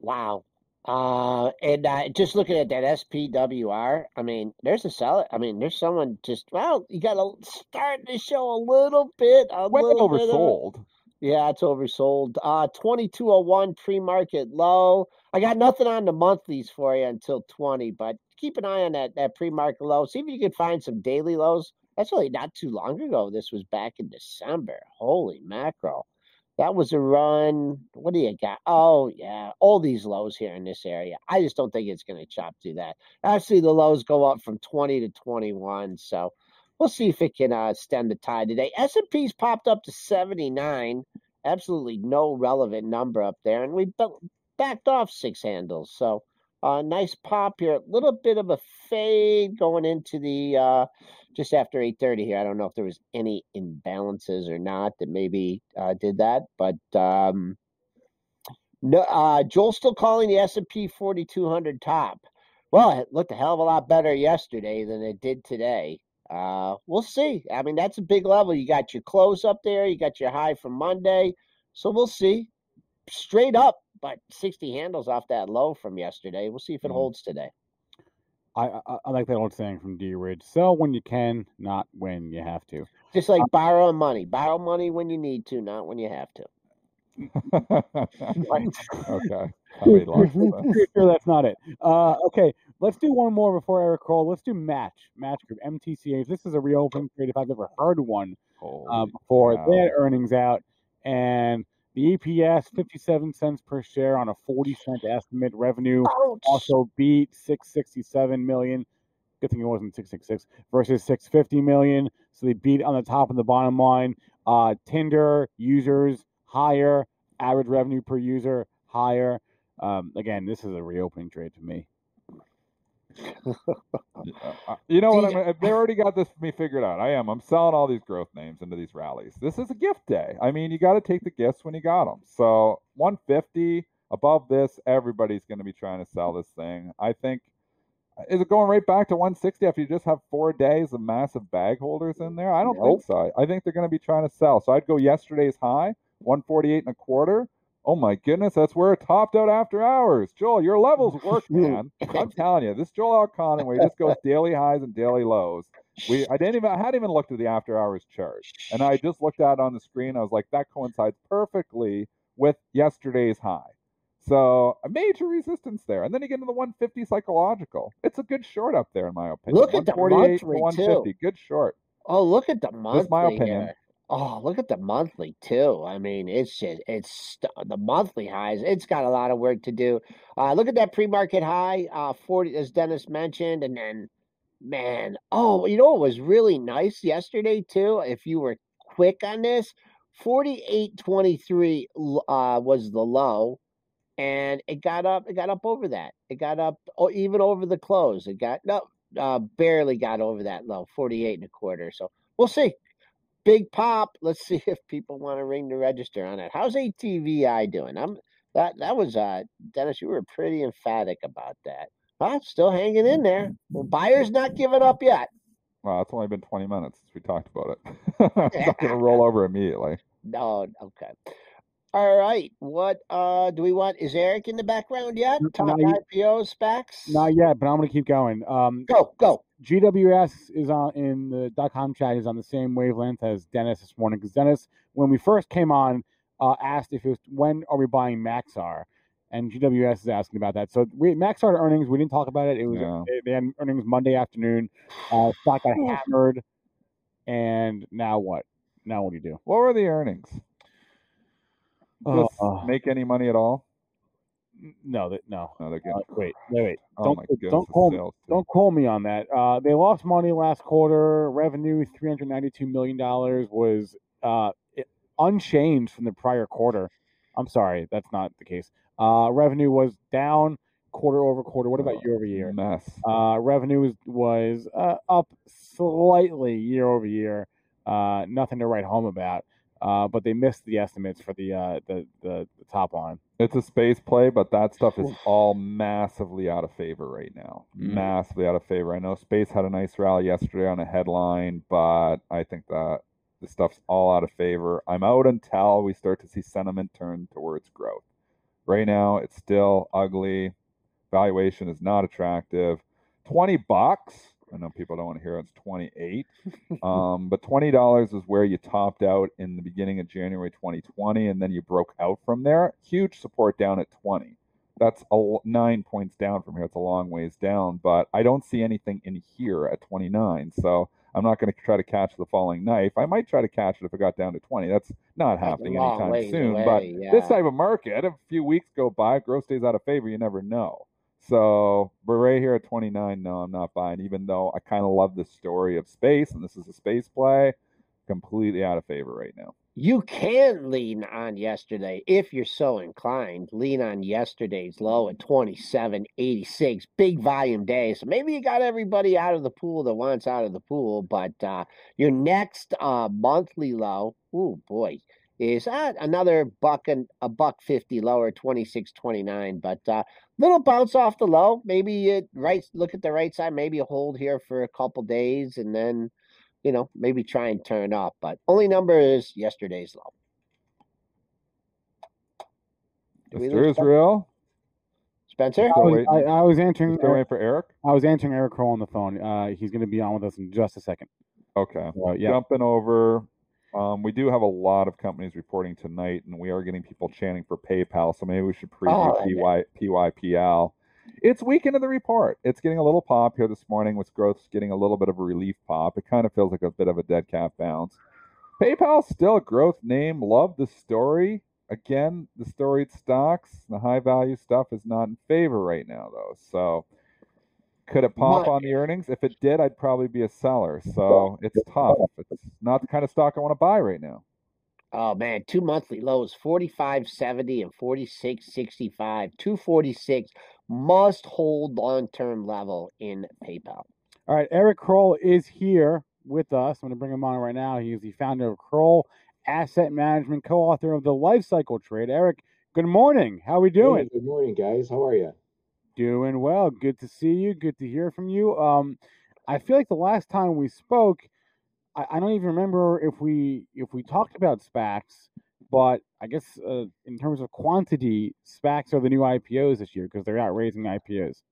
Wow. Uh, and uh, just looking at that SPWR, I mean, there's a seller. I mean, there's someone just well, you got to start to show a little bit, a Way little bit of- Yeah, it's oversold. Uh, 2201 pre-market low. I got nothing on the monthlies for you until 20, but keep an eye on that that pre-market low. See if you can find some daily lows. That's really not too long ago. This was back in December. Holy mackerel. That was a run. What do you got? Oh, yeah. All these lows here in this area. I just don't think it's going to chop through that. Actually, the lows go up from 20 to 21. So we'll see if it can uh, stem the tide today. S and P's popped up to seventy nine. Absolutely no relevant number up there, and we backed off six handles. So uh, nice pop here. A little bit of a fade going into the uh, just after 8:30 here. I don't know if there was any imbalances or not that maybe uh, did that, but um, no. Uh, Joel's still calling the S&P 4200 top. Well, it looked a hell of a lot better yesterday than it did today. Uh, we'll see. I mean, that's a big level. You got your close up there. You got your high from Monday. So we'll see. Straight up, but 60 handles off that low from yesterday. We'll see if it mm. holds today. I, I, I like that old saying from D Ridge: "Sell when you can, not when you have to." Just like uh, borrow money, borrow money when you need to, not when you have to. okay, I made lots that. sure that's not it. Uh, okay, let's do one more before Eric Krull. Let's do match match group MTCH. This is a reopening trade if I've ever heard one uh, before. They had earnings out, and the EPS, 57 cents per share on a 40 cent estimate. Revenue Ouch. also beat 667 million. Good thing it wasn't 666 versus 650 million. So they beat on the top and the bottom line. Uh, Tinder users higher, average revenue per user higher. Um, again, this is a reopening trade to me. You know what? I mean? They already got this for me figured out. I am. I'm selling all these growth names into these rallies. This is a gift day. I mean, you got to take the gifts when you got them. So 150 above this, everybody's going to be trying to sell this thing. I think. Is it going right back to 160 after you just have four days of massive bag holders in there? I don't nope. think so. I think they're going to be trying to sell. So I'd go yesterday's high, 148 and a quarter. Oh my goodness, that's where it topped out after hours. Joel, your levels work, man. I'm telling you, this Joel where he just goes daily highs and daily lows. We I didn't even I hadn't even looked at the after hours chart. And I just looked at it on the screen. I was like, that coincides perfectly with yesterday's high. So a major resistance there. And then you get into the 150 psychological. It's a good short up there, in my opinion. Look at the monthly, 150. Too. Good short. Oh, look at the monthly. That's my opinion. Here. Oh, look at the monthly too. I mean, it's just it's the monthly highs. It's got a lot of work to do. Uh, look at that pre-market high, uh, forty as Dennis mentioned, and then man, oh, you know what was really nice yesterday too. If you were quick on this, forty-eight twenty-three uh, was the low, and it got up. It got up over that. It got up oh, even over the close. It got no, uh, barely got over that low, forty-eight and a quarter. So we'll see big pop. Let's see if people want to ring the register on it. How's ATVI doing? I'm that that was uh Dennis. You were pretty emphatic about that. Huh? Still hanging in there. Well, buyers not giving up yet. Well, it's only been 20 minutes since we talked about it. it's not going to roll over immediately. No, okay. All right. What uh do we want? Is Eric in the background yet? Top not IPO specs? Not yet, but I'm gonna keep going. Um go, go. GWS is on in the dot com chat is on the same wavelength as Dennis this morning because Dennis, when we first came on, uh, asked if it was when are we buying Maxar, and GWS is asking about that. So we Maxar earnings we didn't talk about it. It was no. they, they, had earnings Monday afternoon. Uh, stock got hammered, and now what? Now what do you do? What were the earnings? Uh, make any money at all? No, that no. No, they're good. Uh, wait, wait, wait. Oh don't don't call me, don't call me on that. Uh, they lost money last quarter. Revenue three hundred ninety two million dollars was uh, unchanged from the prior quarter. I'm sorry, that's not the case. Uh, revenue was down quarter over quarter. What about oh, year over year? Mess. Uh, revenue was was uh, up slightly year over year. Uh, nothing to write home about. Uh, but they missed the estimates for the, uh, the, the the top line. It's a space play, but that stuff is all massively out of favor right now. Mm-hmm. Massively out of favor. I know space had a nice rally yesterday on a headline, but I think that the stuff's all out of favor. I'm out until we start to see sentiment turn towards growth. Right now, it's still ugly. Valuation is not attractive. Twenty bucks I know people don't want to hear it's 28. um, but $20 is where you topped out in the beginning of January 2020, and then you broke out from there. Huge support down at 20. That's a, nine points down from here. It's a long ways down, but I don't see anything in here at 29. So I'm not going to try to catch the falling knife. I might try to catch it if it got down to 20. That's not happening anytime soon. Away, but yeah. this type of market, a few weeks go by, growth stays out of favor, you never know. So, but right here at 29, no, I'm not buying. Even though I kind of love the story of space, and this is a space play, completely out of favor right now. You can lean on yesterday if you're so inclined. Lean on yesterday's low at 27.86. Big volume day. So maybe you got everybody out of the pool that wants out of the pool. But uh, your next uh, monthly low, oh boy, is uh, another buck and a buck 50 lower, 26.29. But uh, little bounce off the low. Maybe it right look at the right side. Maybe a hold here for a couple days and then you know, maybe try and turn up. But only number is yesterday's low. Mr. Israel. Spencer? I was, I, I was answering. Still waiting for Eric. I was answering Eric Krull on the phone. Uh, he's going to be on with us in just a second. Okay. So, yeah. Jumping over. Um, we do have a lot of companies reporting tonight, and we are getting people chanting for PayPal. So maybe we should preview Oh, PY, PYPL. It's week into the report. It's getting a little pop here this morning with growth getting a little bit of a relief pop. It kind of feels like a bit of a dead cat bounce. PayPal still a growth name. Love the story. Again, the storied stocks, the high value stuff is not in favor right now, though. So could it pop My- on the earnings? If it did, I'd probably be a seller. So it's tough. It's not the kind of stock I want to buy right now. Oh man, two monthly lows, 45.70 and 46.65. 246 must hold long-term level in PayPal. All right, Eric Krull is here with us. I'm going to bring him on right now. He is the founder of Krull Asset Management, co-author of the Life Cycle Trade. Eric, good morning. How are we doing? Hey, good morning, guys. How are you? Doing well. Good to see you. Good to hear from you. Um, I feel like the last time we spoke, I, I don't even remember if we if we talked about SPACs, but I guess uh, in terms of quantity, SPACs are the new IPOs this year because they're out raising IPOs.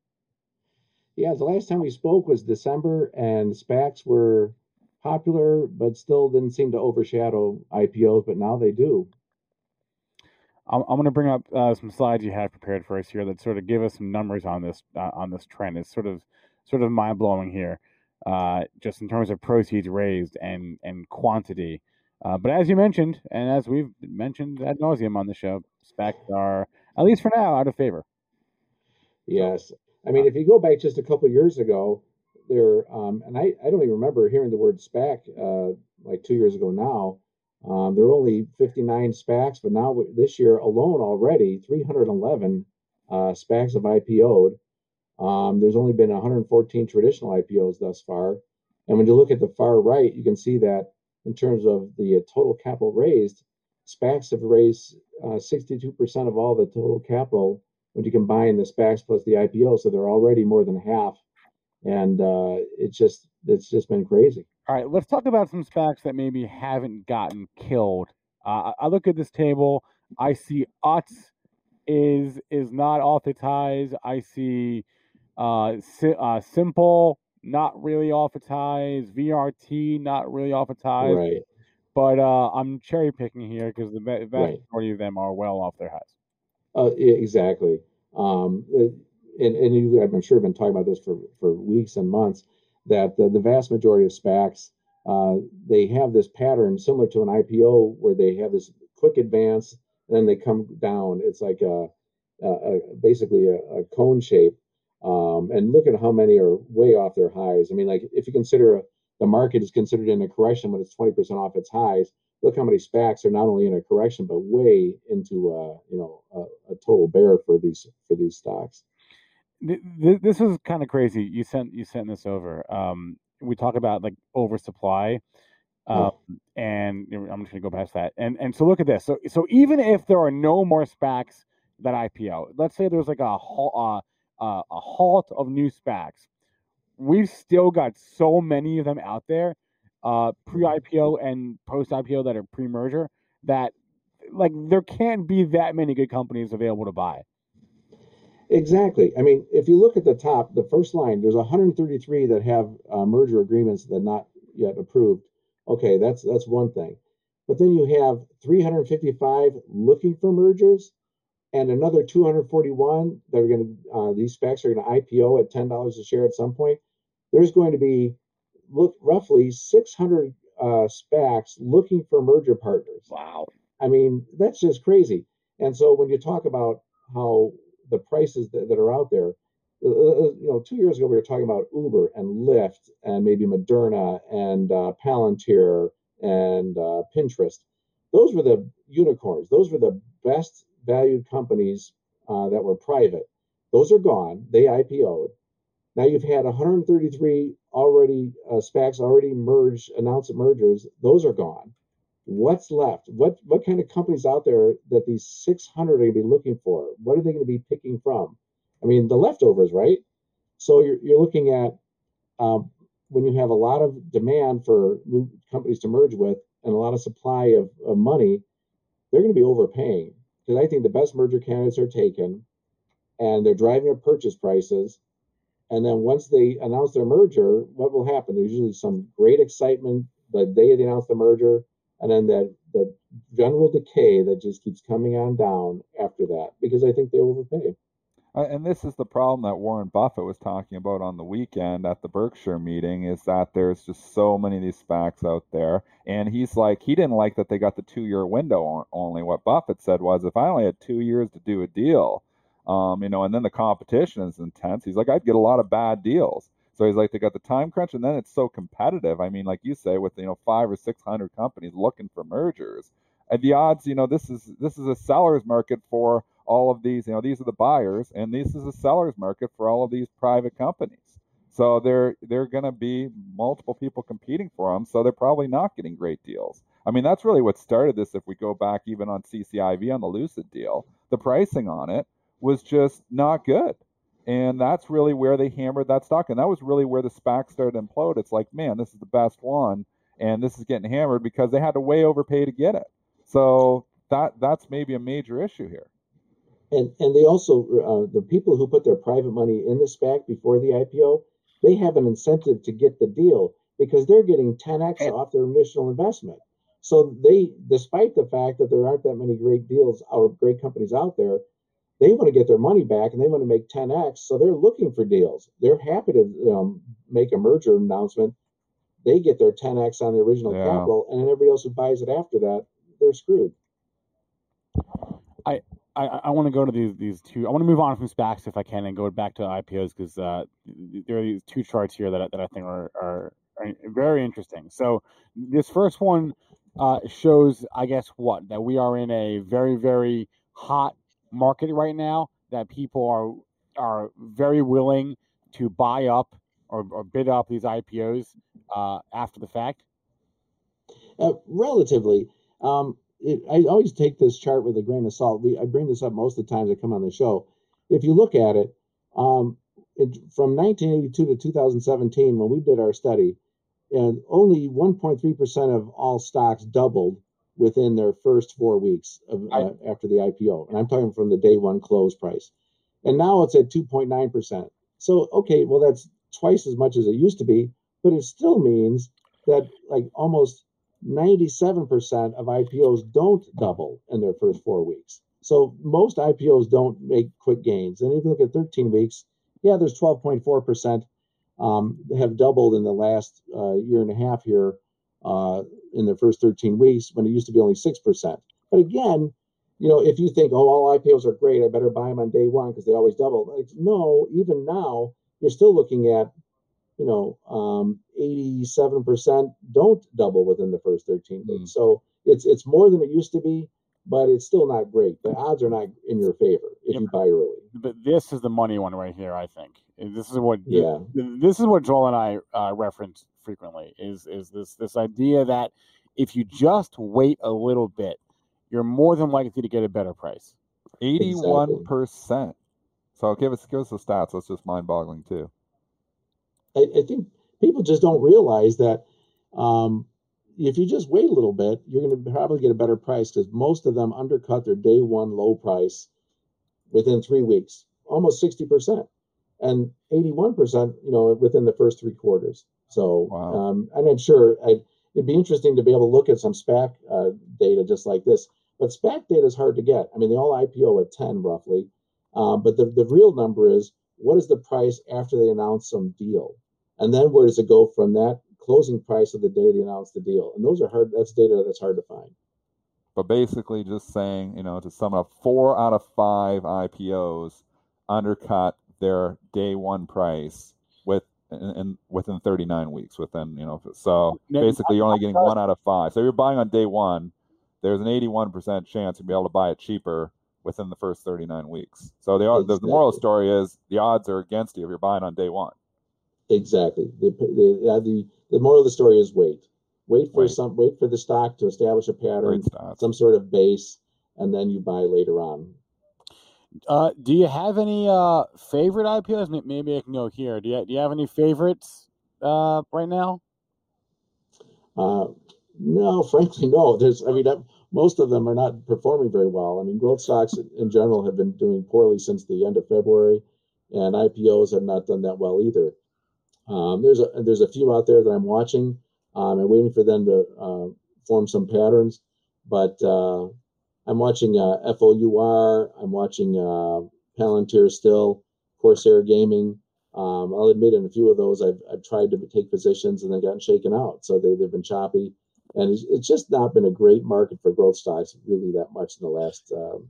Yeah, the last time we spoke was December, and SPACs were popular, but still didn't seem to overshadow IPOs, but now they do. I'm, I'm going to bring up uh, some slides you had prepared for us here that sort of give us some numbers on this uh, on this trend. It's sort of sort of mind blowing here, uh, just in terms of proceeds raised and and quantity. Uh, but as you mentioned, and as we've mentioned ad nauseum on the show, SPACs are at least for now out of favor. Yes. I mean, if you go back just a couple years ago, there, um, and I, I don't even remember hearing the word SPAC uh, like two years ago now. Um, there were only 59 SPACs, but now this year alone already, 311 uh, SPACs have IPO'd. Um, there's only been 114 traditional IPOs thus far. And when you look at the far right, you can see that in terms of the uh, total capital raised, SPACs have raised uh, 62% of all the total capital when you combine the SPACs plus the IPO. So they're already more than half. And uh, it's just it's just been crazy. All right, let's talk about some SPACs that maybe haven't gotten killed. Uh, I look at this table. I see UTS is is not off its highs. I see uh, si- uh, Simple not really off its highs. VRT not really off its highs. Right. But uh, I'm cherry picking here because the vast Right. majority of them are well off their highs. Uh, exactly. Um, uh, and and you, I'm sure, have been talking about this for, for weeks and months. That the, the vast majority of SPACs, uh, they have this pattern similar to an IPO, where they have this quick advance and then they come down. It's like a, a, a basically a, a cone shape. Um, and look at how many are way off their highs. I mean, like if you consider the market is considered in a correction when it's 20% off its highs, look how many SPACs are not only in a correction but way into uh, you know a, a total bear for these for these stocks. Th- th- this is kind of crazy. You sent you sent this over. Um, we talk about like oversupply, um, and I'm just gonna go past that. And and so look at this. So so even if there are no more SPACs that IPO, let's say there's like a halt uh, uh, a halt of new SPACs, we've still got so many of them out there, uh, pre-IPO and post-IPO that are pre-merger that like there can't be that many good companies available to buy. Exactly. I mean, if you look at the top, the first line, there's 133 that have uh, merger agreements that are not yet approved. Okay, that's that's one thing. But then you have 355 looking for mergers, and another 241 that are going to uh, these SPACs are going to IPO at ten dollars a share at some point. There's going to be look roughly 600 uh, SPACs looking for merger partners. Wow. I mean, that's just crazy. And so when you talk about how the prices that, that are out there, uh, uh, you know, two years ago we were talking about Uber and Lyft and maybe Moderna and uh, Palantir and uh, Pinterest. Those were the unicorns. Those were the best valued companies uh, that were private. Those are gone. They IPO'd. Now you've had 133 already uh, SPACs already merged, announced mergers. Those are gone. What's left? What what kind of companies out there that these 600 are going to be looking for? What are they going to be picking from? I mean, the leftovers, right? So you're, you're looking at um, when you have a lot of demand for new companies to merge with and a lot of supply of, of money, they're going to be overpaying because I think the best merger candidates are taken and they're driving up purchase prices. And then once they announce their merger, what will happen? There's usually some great excitement the day they announce the merger, and then that that general decay that just keeps coming on down after that because I think they overpay. Uh, and this is the problem that Warren Buffett was talking about on the weekend at the Berkshire meeting is that there's just so many of these SPACs out there. And he's like, he didn't like that they got the two year window only. What Buffett said was, if I only had two years to do a deal, um, you know, and then the competition is intense, he's like, I'd get a lot of bad deals. So he's like, they got the time crunch, and then it's so competitive. I mean, like you say, with you know five or six hundred companies looking for mergers, and the odds, you know, this is this is a seller's market for all of these, you know, these are the buyers, and this is a seller's market for all of these private companies. So they're they're going to be multiple people competing for them. So they're probably not getting great deals. I mean, that's really what started this. If we go back even on CCIV on the Lucid deal, the pricing on it was just not good. And that's really where they hammered that stock. And that was really where the SPAC started to implode. It's like, man, this is the best one. And this is getting hammered because they had to way overpay to get it. So that that's maybe a major issue here and and they also uh, the people who put their private money in the SPAC before the IPO, they have an incentive to get the deal because they're getting 10x off their initial investment. So they, despite the fact that there aren't that many great deals or great companies out there, they want to get their money back and they want to make 10x. So they're looking for deals. They're happy to um, make a merger announcement. They get their 10x on the original yeah. capital, and then everybody else who buys it after that, they're screwed. I I, I want to go to these these two. I want to move on from SPACs if I can and go back to IPOs because uh, there are these two charts here that, that I think are, are, are very interesting. So this first one uh, shows, I guess, what that we are in a very very hot market right now. That people are are very willing to buy up or, or bid up these IPOs uh, after the fact. Uh, relatively. Um, it, I always take this chart with a grain of salt. We, I bring this up most of the times I come on the show. If you look at it, um, it from 1982 to 2017, when we did our study, and only 1.3% of all stocks doubled within their first four weeks of, uh, after the IPO. And I'm talking from the day one close price. And now it's at 2.9%. So, okay, well, that's twice as much as it used to be, but it still means that like almost 97% of IPOs don't double in their first four weeks. So most IPOs don't make quick gains. And if you look at 13 weeks, yeah, there's 12.4% um, have doubled in the last uh, year and a half here uh, in the first 13 weeks when it used to be only 6%. But again, you know, if you think, oh, all IPOs are great, I better buy them on day one because they always double. Like, no, even now, you're still looking at you know, um, 87% don't double within the first 13 weeks. Mm. So it's it's more than it used to be, but it's still not great. The odds are not in your favor if yep. you buy early. But this is the money one right here. I think this is what yeah. This is what Joel and I uh, reference frequently. Is is this this idea that if you just wait a little bit, you're more than likely to get a better price. Eighty-one percent. So give us give us the stats. That's just mind-boggling too. I, I think people just don't realize that um, if you just wait a little bit, you're going to probably get a better price because most of them undercut their day one low price within three weeks, almost 60%, and 81%, you know, within the first three quarters. So, wow. um, and I'm sure I'd, it'd be interesting to be able to look at some SPAC uh, data just like this. But SPAC data is hard to get. I mean, they all IPO at 10 roughly. Um, but the, the real number is what is the price after they announce some deal? And then where does it go from that closing price of the day they announce the deal? And those are hard, that's data that's hard to find. But basically, just saying, you know, to sum up, four out of five IPOs undercut their day one price with and within 39 weeks within you know so basically you're only getting one out of five. So you're buying on day one there's an 81% chance you'll be able to buy it cheaper within the first 39 weeks. So the, exactly. the, the moral story is the odds are against you if you're buying on day one. Exactly. The, the, the, the moral of the story is wait. Wait for wait. some wait for the stock to establish a pattern some sort of base and then you buy later on uh, do you have any uh, favorite IPOs? Maybe I can go here. Do you, do you have any favorites uh, right now? Uh, no, frankly, no. There's, I mean, most of them are not performing very well. I mean, growth stocks in general have been doing poorly since the end of February, and IPOs have not done that well either. Um, there's a there's a few out there that I'm watching. Um, and waiting for them to uh, form some patterns, but uh, I'm watching uh, FOUR. I'm watching uh, Palantir still, Corsair Gaming. Um, I'll admit in a few of those I've, I've tried to take positions and then gotten shaken out. So they, they've been choppy. And it's, it's just not been a great market for growth stocks really that much in the last um,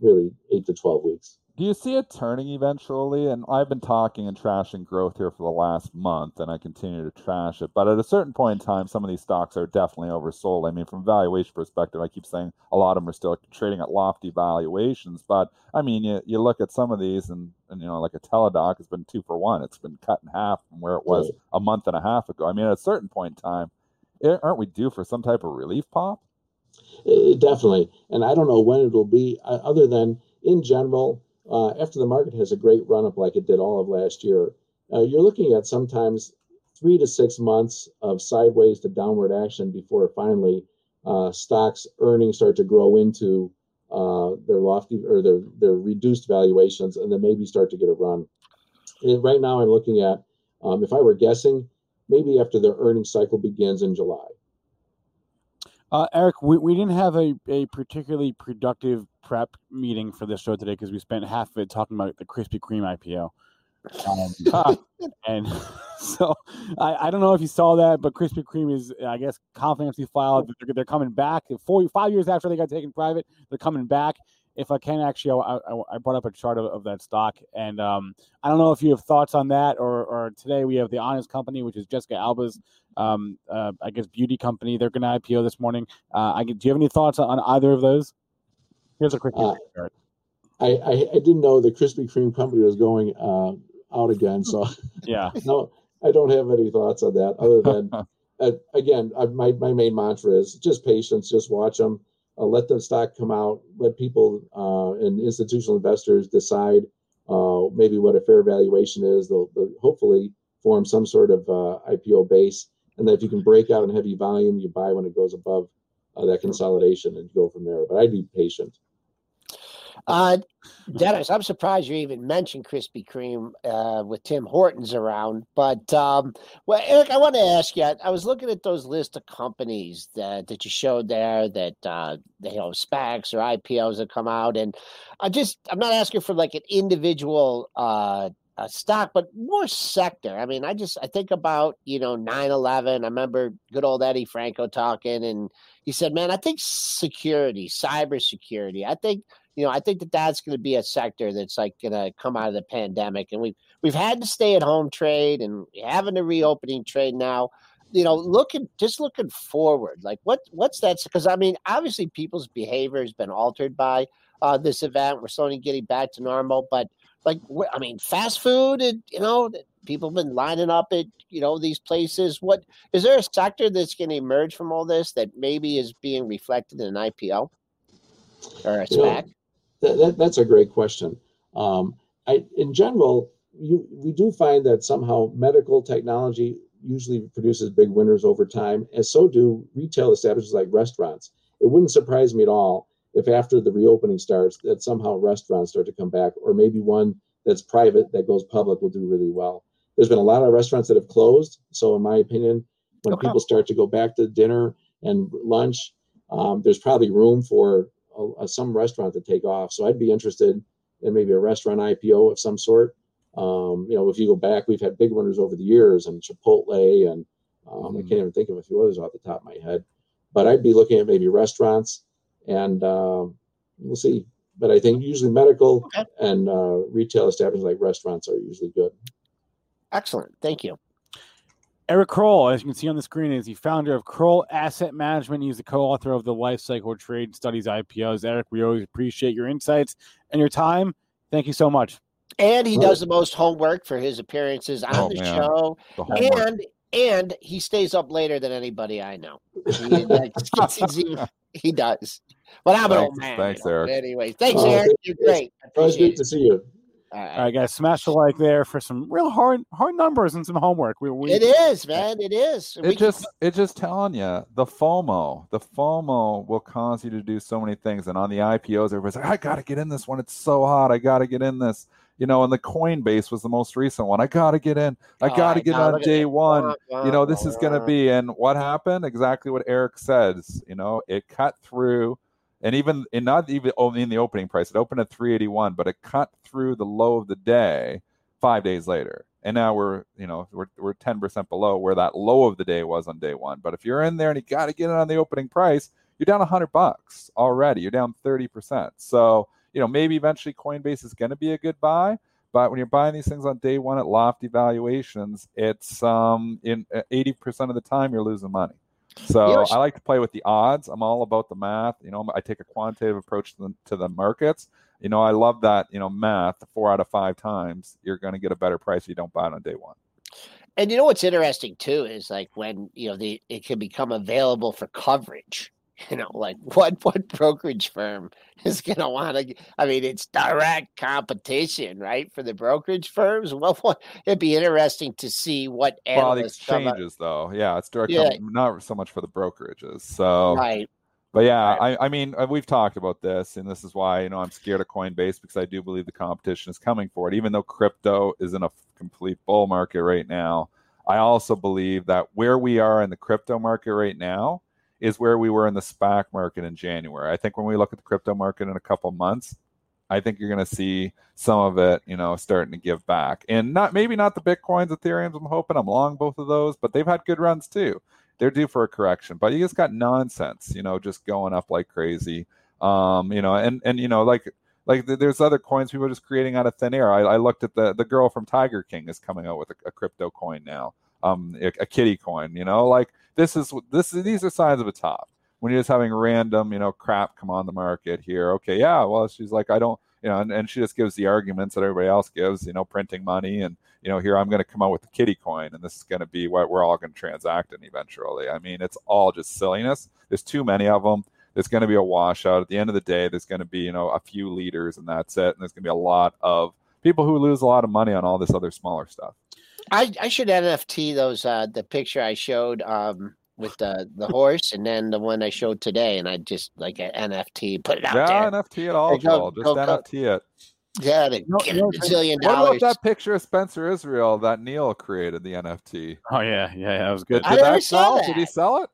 really eight to 12 weeks do you see it turning eventually? And I've been talking and trashing growth here for the last month, and I continue to trash it. But at a certain point in time, some of these stocks are definitely oversold. I mean, from a valuation perspective, I keep saying a lot of them are still trading at lofty valuations. But I mean, you, you look at some of these, and, and you know, like a Teladoc has been two for one. It's been cut in half from where it was a month and a half ago. I mean, at a certain point in time, aren't we due for some type of relief pop? It, definitely, and I don't know when it'll be. Uh, other than in general uh, after the market has a great run up like it did all of last year, uh, you're looking at sometimes three to six months of sideways to downward action before finally uh, stocks earnings start to grow into uh, their lofty or their their reduced valuations, and then maybe start to get a run. And right now, I'm looking at um, if I were guessing, maybe after their earnings cycle begins in July. Uh, Eric, we, we didn't have a, a particularly productive prep meeting for this show today because we spent half of it talking about the Krispy Kreme IPO. Um, and so I, I don't know if you saw that, but Krispy Kreme is, I guess, confidently filed. They're, they're coming back. Four, five years after they got taken private, they're coming back if I can actually, I, I, brought up a chart of, of that stock, and um, I don't know if you have thoughts on that, or, or today we have the Honest Company, which is Jessica Alba's, um, uh, I guess, beauty company. They're going to IPO this morning. Uh, I, do you have any thoughts on, either of those? Here's a quick uh. I, I, I, didn't know the Krispy Kreme company was going uh, out again, so yeah, no, I don't have any thoughts on that other than. Uh, again, my, my main mantra is just patience, just watch them uh, let the stock come out, let people uh, and institutional investors decide uh, maybe what a fair valuation is. They'll, they'll hopefully form some sort of uh, IPO base, and then if you can break out in heavy volume, you buy when it goes above uh, that consolidation and go from there. But I'd be patient. Uh, Dennis, I'm surprised you even mentioned Krispy Kreme uh, with Tim Hortons around. But um, well, Eric, I want to ask you. I was looking at those list of companies that that you showed there that uh, you know SPACs or IPOs that come out, and I just I'm not asking for like an individual uh, a stock, but more sector. I mean, I just I think about you know 9/11. I remember good old Eddie Franco talking, and he said, "Man, I think security, cybersecurity. I think you know, I think that that's going to be a sector that's like going to come out of the pandemic, and we've we've had to stay at home trade, and having a reopening trade now. You know, looking just looking forward, like what what's that? Because I mean, obviously, people's behavior has been altered by uh, this event. We're slowly getting back to normal, but like, I mean, fast food, and you know, people have been lining up at you know these places. What is there a sector that's going to emerge from all this that maybe is being reflected in an IPO or a SPAC? That, that, that's a great question. Um, I, in general, you, we do find that somehow medical technology usually produces big winners over time, and so do retail establishments like restaurants. It wouldn't surprise me at all if after the reopening starts, that somehow restaurants start to come back, or maybe one that's private that goes public will do really well. There's been a lot of restaurants that have closed. So, in my opinion, when okay. people start to go back to dinner and lunch, um, there's probably room for a, a, some restaurant to take off. So I'd be interested in maybe a restaurant IPO of some sort. Um, you know, if you go back, we've had big winners over the years, and Chipotle, and um, mm-hmm. I can't even think of a few others off the top of my head. But I'd be looking at maybe restaurants, and um, we'll see. but I think usually medical Okay. and uh, retail establishments like restaurants are usually good. Excellent. Thank you. Eric Krull, as you can see on the screen, is the founder of Krull Asset Management. He's the co-author of the Life Cycle Trade Studies IPOs. Eric, we always appreciate your insights and your time. Thank you so much. And he does the most homework for his appearances on Oh, the man. show. The. And and he stays up later than anybody I know. He, uh, that's- he- he does. But I'm an old Thanks- man. thanks, you know. Eric. Anyway, thanks, Oh, Eric. You're you. great. I Always appreciate great to see you. It. All right. All right, guys, smash the like there for some real hard hard numbers and some homework. We, we It is, man. It is. We it can- just it just telling you the FOMO. The FOMO will cause you to do so many things. And on the IPOs, everybody's like, I gotta get in this one. It's so hot. I gotta get in this. You know, and the Coinbase was the most recent one. I gotta get in. I Oh, gotta I get on day that. one. Wah, wah, You know, this is going to wah. be. And what happened? Exactly what Eric says. You know, it cut through, and even in not even only in the opening price, it opened at 381, but it cut through the low of the day five days later. And now we're, you know, we're we're 10% below where that low of the day was on day one. But if you're in there and you got to get it on the opening price, you're down 100 bucks already. You're down 30%. So you know, maybe eventually Coinbase is going to be a good buy. But when you're buying these things on day one at lofty valuations, it's um in eighty percent of the time you're losing money. So I like to play with the odds. I'm all about the math. You know, I take a quantitative approach to the, to the markets. You know, I love that. You know, math. Four out of five times, you're going to get a better price if you don't buy it on day one. And you know what's interesting too is like when you know the it can become available for coverage. You know, like what what brokerage firm is going to want to? I mean, it's direct competition, right, for the brokerage firms. Well, what, it'd be interesting to see what Well, the exchanges, though, yeah, it's direct. Yeah. com- not so much for the brokerages. So right? But yeah, I, I mean, uh, we've talked about this, and this is why you know I'm scared of Coinbase because I do believe the competition is coming for it. Even though crypto is in a complete bull market right now, I also believe that where we are in the crypto market right now is where we were in the SPAC market in January. I think when we look at the crypto market in a couple months, I think you're going to see some of it, you know, starting to give back, and not maybe not the bitcoins, Ethereum's. I'm hoping I'm long both of those, but they've had good runs too they're due for a correction. But you just got nonsense, you know, just going up like crazy. Um, you know, and and you know, like like there's other coins people are just creating out of thin air. I, I looked at the the girl from Tiger King is coming out with a, a crypto coin now, um, a, a kitty coin. You know, like this is this is these are signs of a top when you're just having random, you know, crap come on the market here. Okay, yeah, well, she's like, I don't, you know, and, and she just gives the arguments that everybody else gives, you know, printing money and you know, here I'm going to come out with the kitty coin, and this is going to be what we're all going to transact in eventually. I mean, it's all just silliness. There's too many of them. There's going to be a washout. At the end of the day, there's going to be, you know, a few leaders, and that's it. And there's going to be a lot of people who lose a lot of money on all this other smaller stuff. I I should NFT those uh the picture I showed um with the the horse and then the one I showed today and I just like a NFT put it out Yeah, there. NFT it all, go- Joel. Just go- go. NFT it. Yeah, to No- get no, a zillion What about that picture of Spencer Israel that Neil created the NFT? Oh yeah, yeah, yeah, that was Did, good. I did never that saw sell? Did he sell it?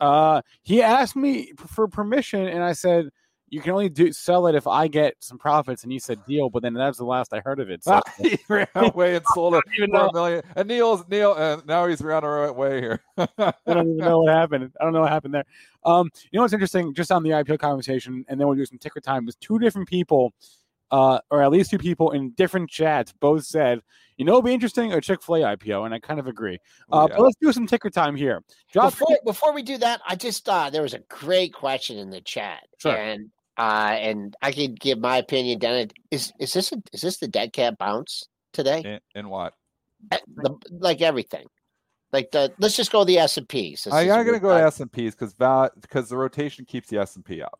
Uh, he asked me for permission, and I said you can only do sell it if I get some profits. And he said deal, but then that was the last I heard of it. So he ran away and sold it even for know. a million. And Neil's Neil, uh, now he's ran away here. I don't even know what happened. I don't know what happened there. Um, you know what's interesting? Just on the IPO conversation, and then we'll do some ticker time. Was two different people, uh, or at least two people in different chats, both said, "You know, it'd be interesting a Chick Fil A IPO," and I kind of agree. Uh, Yeah. But let's do some ticker time here. Josh, before before we do that, I just uh there was a great question in the chat. Sure. And uh and I could give my opinion then it is is this a, is this the dead cat bounce today? in, in what? Eh, The, like everything. Like the let's just go the S and P's. I'm going to go to S and P's because because the rotation keeps the S and P up.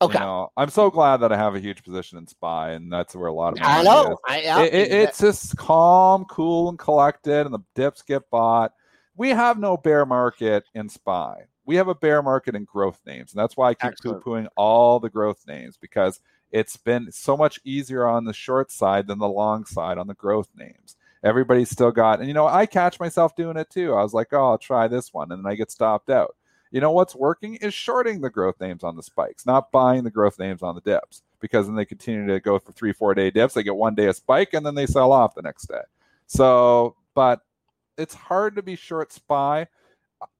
You Okay. know, I'm so glad that I have a huge position in SPY, and that's where a lot of I know. is. I, I It- it- it's just calm, cool, and collected, and the dips get bought. We have no bear market in SPY. We have a bear market in growth names, and that's why I keep Excellent. poo-pooing all the growth names because it's been so much easier on the short side than the long side on the growth names. Everybody's still got, and you know, I catch myself doing it too. I was like, oh, I'll try this one, and then I get stopped out. You know what's working is shorting the growth names on the spikes, not buying the growth names on the dips, because then they continue to go for three, four day dips. They get one day a spike, and then they sell off the next day. So, but it's hard to be short SPY.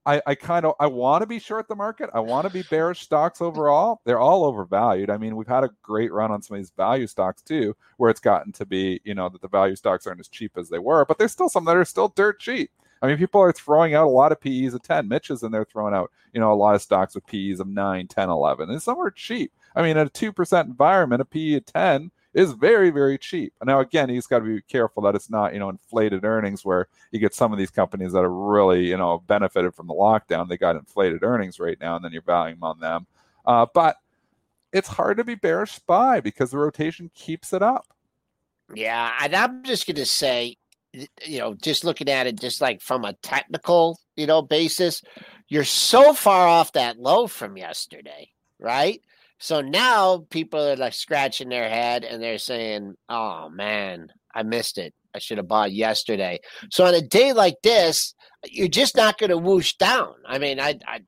I, I kind of I want to be short the market. I want to be bearish stocks overall. They're all overvalued. I mean, we've had a great run on some of these value stocks too, where it's gotten to be, you know, that the value stocks aren't as cheap as they were, but there's still some that are still dirt cheap. I mean, people are throwing out a lot of PEs of 10. Mitch is in there throwing out, you know, a lot of stocks with PEs of 9, 10, 11. And some are cheap. I mean, at a 2% environment, a PE of 10 is very, very cheap. Now, again, he's got to be careful that it's not, you know, inflated earnings where you get some of these companies that are really, you know, benefited from the lockdown. They got inflated earnings right now, and then you're valuing on them. Uh, but it's hard to be bearish SPY because the rotation keeps it up. Yeah, and I'm just going to say, you know, just looking at it just like from a technical, you know, basis, you're so far off that low from yesterday, right? So now people are like scratching their head and they're saying, "Oh man, I missed it. I should have bought yesterday." So on a day like this, you're just not going to whoosh down. I mean, I, I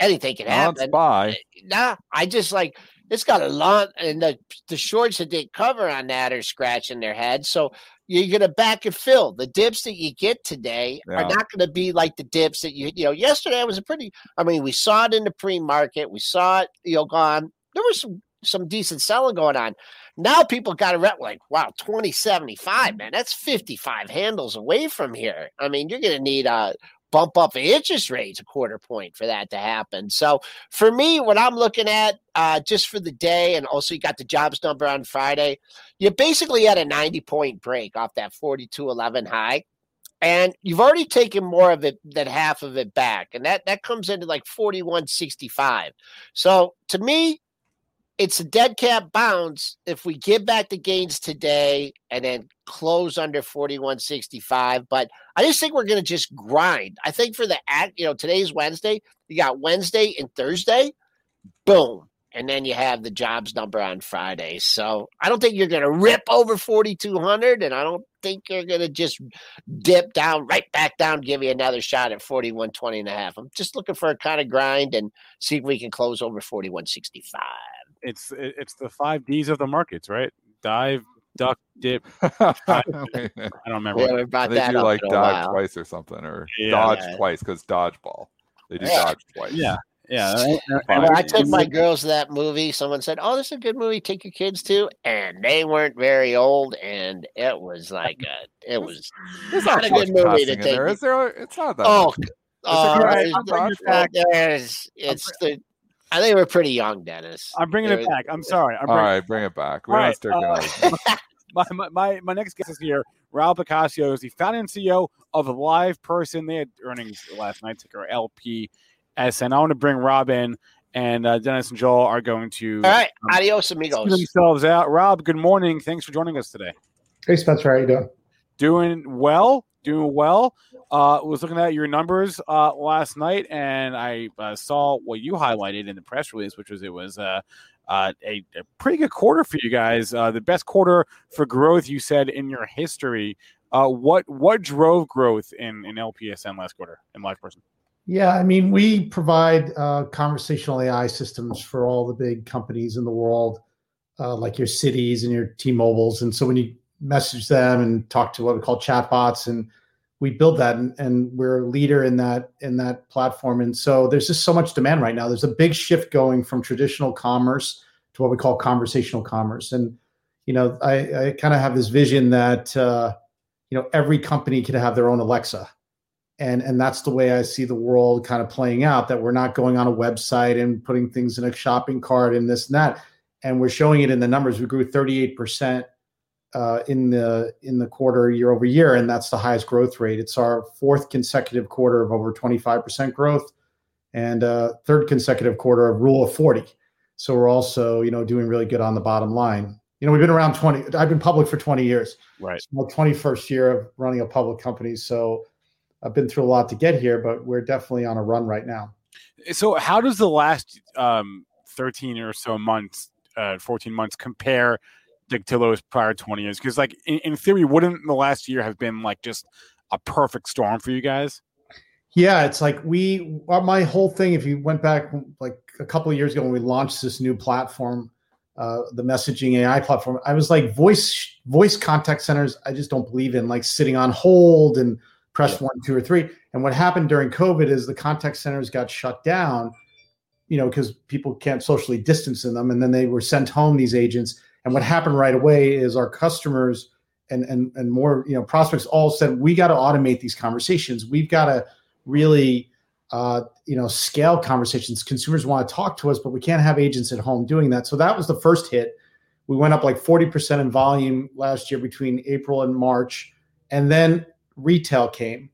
anything can happen. Buy. Eh, nah, I just like it's got a lot, and the the shorts that they cover on that are scratching their head. So you're going to back and fill. The dips that you get today yeah. are not going to be like the dips that you, you know, yesterday was a pretty, I mean, we saw it in the pre market. We saw it, you know, gone there was some some decent selling going on. Now people got to rep like, wow, 2075, mm-hmm. man, that's 55 handles away from here. I mean, you're going to need a bump up interest rates a quarter point for that to happen. So for me, what I'm looking at uh, just for the day, and also you got the jobs number on Friday, you basically had a 90 point break off that 4211 high. And you've already taken more of it than half of it back. And that, that comes into like 4165. So to me, it's a dead cat bounce. If we give back the gains today and then close under 4165 but i just think we're going to just grind. I think for the act you know today's wednesday you got wednesday and thursday boom and then you have the jobs number on friday. So i don't think you're going to rip over 4200 and i don't think you're going to just dip down right back down give you another shot at 4120 and a half. I'm just looking for a kind of grind and see if we can close over 4165 it's it's the five D's of the markets, right? Dive, duck, dip. I don't remember. Yeah, about they that do like dodge twice or something, or Yeah. dodge Yeah. twice because dodgeball. They do Yeah. dodge twice. Yeah, yeah. Fine. When I took my girls to that movie, someone said, "Oh, this is a good movie. Take your kids to," and they weren't very old, and it was like a, it was it's not a good movie to take. there, is there? It's not that. Oh, much. oh, good- there's- I'm bringing it back. there's- it's the. I think we're pretty young, Dennis. I'm bringing There it was- back. I'm sorry. I'm All bringing, bring it back. We All don't right, start uh, my, my, my, my next guest is here. Rob LoCascio is the founder and CEO of Live Person. They had earnings last night, ticker LPS. And I want to bring Rob in, and uh, Dennis and Joel are going to All right, um, adios, amigos. themselves out. Rob, good morning. Thanks for joining us today. Hey Spencer, how you doing? Doing well, doing well. Uh, was looking at your numbers uh, last night, and I uh, saw what you highlighted in the press release, which was it was uh, uh, a, a pretty good quarter for you guys. Uh, the best quarter for growth you said in your history. What what drove growth in in LPSN last quarter in live person? Yeah, I mean, we provide conversational AI systems for all the big companies in the world, like your Citis and your T-Mobiles. And so when you message them and talk to what we call chatbots, and we build that, and, and we're a leader in that in that platform. And so there's just so much demand right now. There's a big shift going from traditional commerce to what we call conversational commerce. And you know, I, I kind of have this vision that uh, you know every company could have their own Alexa and and that's the way I see the world kind of playing out. That we're not going on a website and putting things in a shopping cart and this and that, and we're showing it in the numbers. We grew 38 percent uh, in the in the quarter year over year, and that's the highest growth rate. It's our fourth consecutive quarter of over 25 percent growth, and uh, third consecutive quarter of Rule of 40. So we're also you know doing really good on the bottom line. You know we've been around 20. I've been public for 20 years. Right. It's my 21st year of running a public company, so I've been through a lot to get here, but we're definitely on a run right now. So, how does the last um, 13 or so months, uh, 14 months compare those prior 20 years? Because, like, in, in theory, wouldn't the last year have been like just a perfect storm for you guys? Yeah, it's like we uh, my whole thing. If you went back like a couple of years ago when we launched this new platform, uh, the messaging AI platform, I was like voice voice contact centers. I just don't believe in like sitting on hold and press one, two, or three. And what happened during COVID is the contact centers got shut down, you know, because people can't socially distance in them. And then they were sent home, these agents. And what happened right away is our customers and and and more, you know, prospects all said, we got to automate these conversations. We've got to really uh, you know, scale conversations. Consumers want to talk to us, but we can't have agents at home doing that. So that was the first hit. We went up like 40% in volume last year between April and March. And then retail came.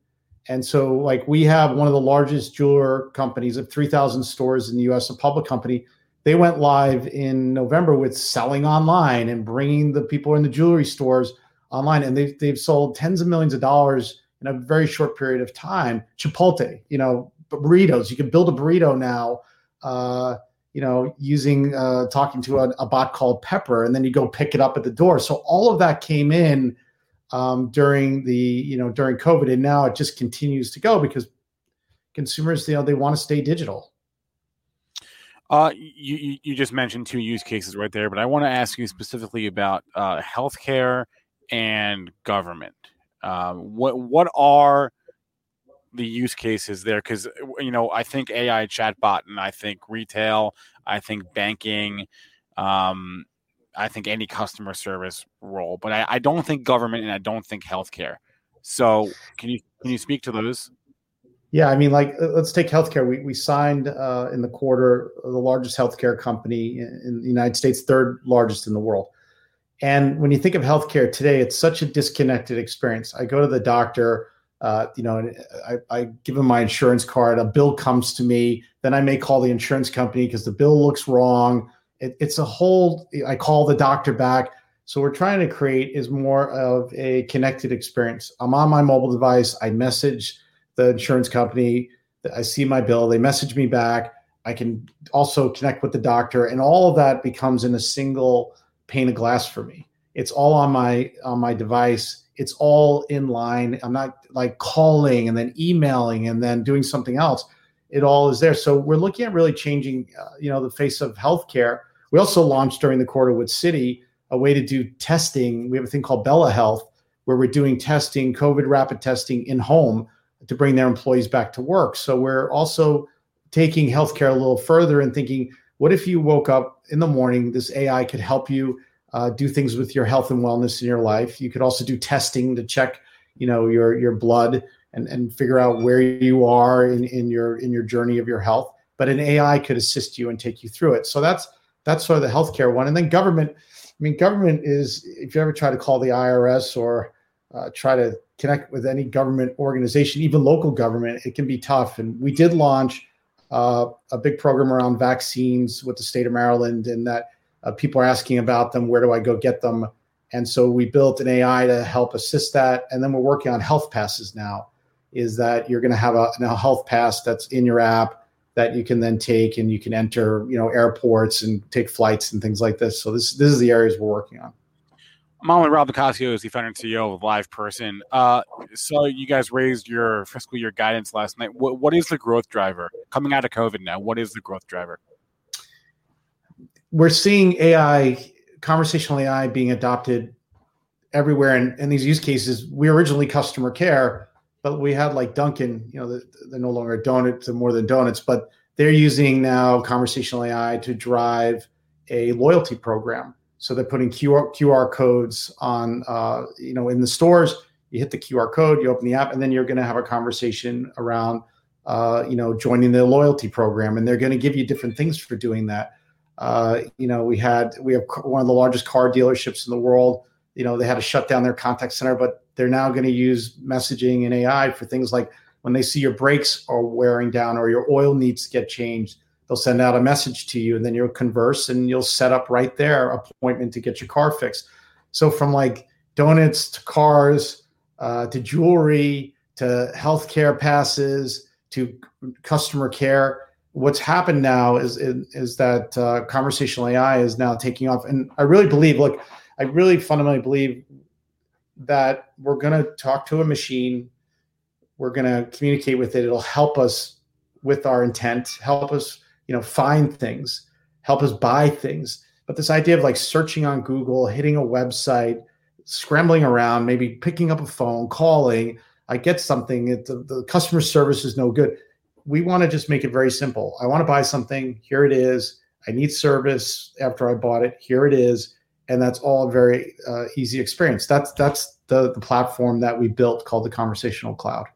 And so, like, we have one of the largest jeweler companies of 3,000 stores in the US, a public company. They went live in November with selling online and bringing the people in the jewelry stores online. And they've, they've sold tens of millions of dollars in a very short period of time. Chipotle, you know, burritos. You can build a burrito now. Uh, you know, using uh, talking to a, a, bot called Pepper, and then you go pick it up at the door. So all of that came in um, during the you know during COVID, and now it just continues to go because consumers you know they want to stay digital. Uh, you you just mentioned two use cases right there, but I want to ask you specifically about uh, healthcare and government. Um, what what are the use cases there because you know I think AI chatbot and I think retail, I think banking, um, I think any customer service role, but I, I don't think government and I don't think healthcare. So can you can you speak to those? Yeah, I mean, like let's take healthcare. We we signed uh, in the quarter the largest healthcare company in the United States, third largest in the world. And when you think of healthcare today, it's such a disconnected experience. I go to the doctor uh, you know, I, I, give him my insurance card. A bill comes to me, then I may call the insurance company because the bill looks wrong. It, it's a whole. I call the doctor back. So we're trying to create is more of a connected experience. I'm on my mobile device. I message the insurance company. I see my bill. They message me back. I can also connect with the doctor, and all of that becomes in a single pane of glass for me. It's all on my on my device it's all in line. I'm not like calling and then emailing and then doing something else. It all is there. So we're looking at really changing, uh, you know, the face of healthcare. We also launched during the quarter with Citi a way to do testing. We have a thing called Bella Health where we're doing testing, COVID rapid testing in home to bring their employees back to work. So we're also taking healthcare a little further and thinking, what if you woke up in the morning? This AI could help you uh, do things with your health and wellness in your life. You could also do testing to check, you know, your your blood and and figure out where you are in in your in your journey of your health. But an AI could assist you and take you through it. So that's that's sort of the healthcare one. And then government. I mean, government is if you ever try to call the IRS or uh, try to connect with any government organization, even local government, it can be tough. And we did launch uh, a big program around vaccines with the state of Maryland, and that uh, people are asking about them. Where do I go get them? And so we built an AI to help assist that. And then we're working on health passes now. Is that you're going to have a, a health pass that's in your app that you can then take and you can enter, you know, airports and take flights and things like this. So this this is the areas we're working on. I'm on with Rob LoCascio, is the founder and CEO of LivePerson. Uh, so you guys raised your fiscal year guidance last night. What, what is the growth driver coming out of COVID now? What is the growth driver? we're seeing AI, conversational AI, being adopted everywhere. And in these use cases, we originally customer care, but we had like Dunkin', you know, they're no longer donuts, they're more than donuts, but they're using now conversational AI to drive a loyalty program. So they're putting QR, QR codes on, uh, you know, in the stores. You hit the QR code, you open the app, and then you're going to have a conversation around, uh, you know, joining the loyalty program, and they're going to give you different things for doing that. Uh, you know, we had we have one of the largest car dealerships in the world. You know, they had to shut down their contact center, but they're now going to use messaging and AI for things like when they see your brakes are wearing down or your oil needs to get changed, they'll send out a message to you, and then you'll converse and you'll set up right there appointment to get your car fixed. So from like donuts to cars uh, to jewelry to healthcare passes to customer care what's happened now is is, is that uh, conversational AI is now taking off, and I really believe, look, I really fundamentally believe that we're going to talk to a machine, we're going to communicate with it. It'll help us with our intent, help us, you know, find things, help us buy things. But this idea of like searching on Google, hitting a website, scrambling around, maybe picking up a phone, calling, I get something, it, the, the customer service is no good. We want to just make it very simple. I want to buy something. Here it is. I need service after I bought it. Here it is, and that's all a very uh, easy experience. That's that's the the platform that we built called the Conversational Cloud.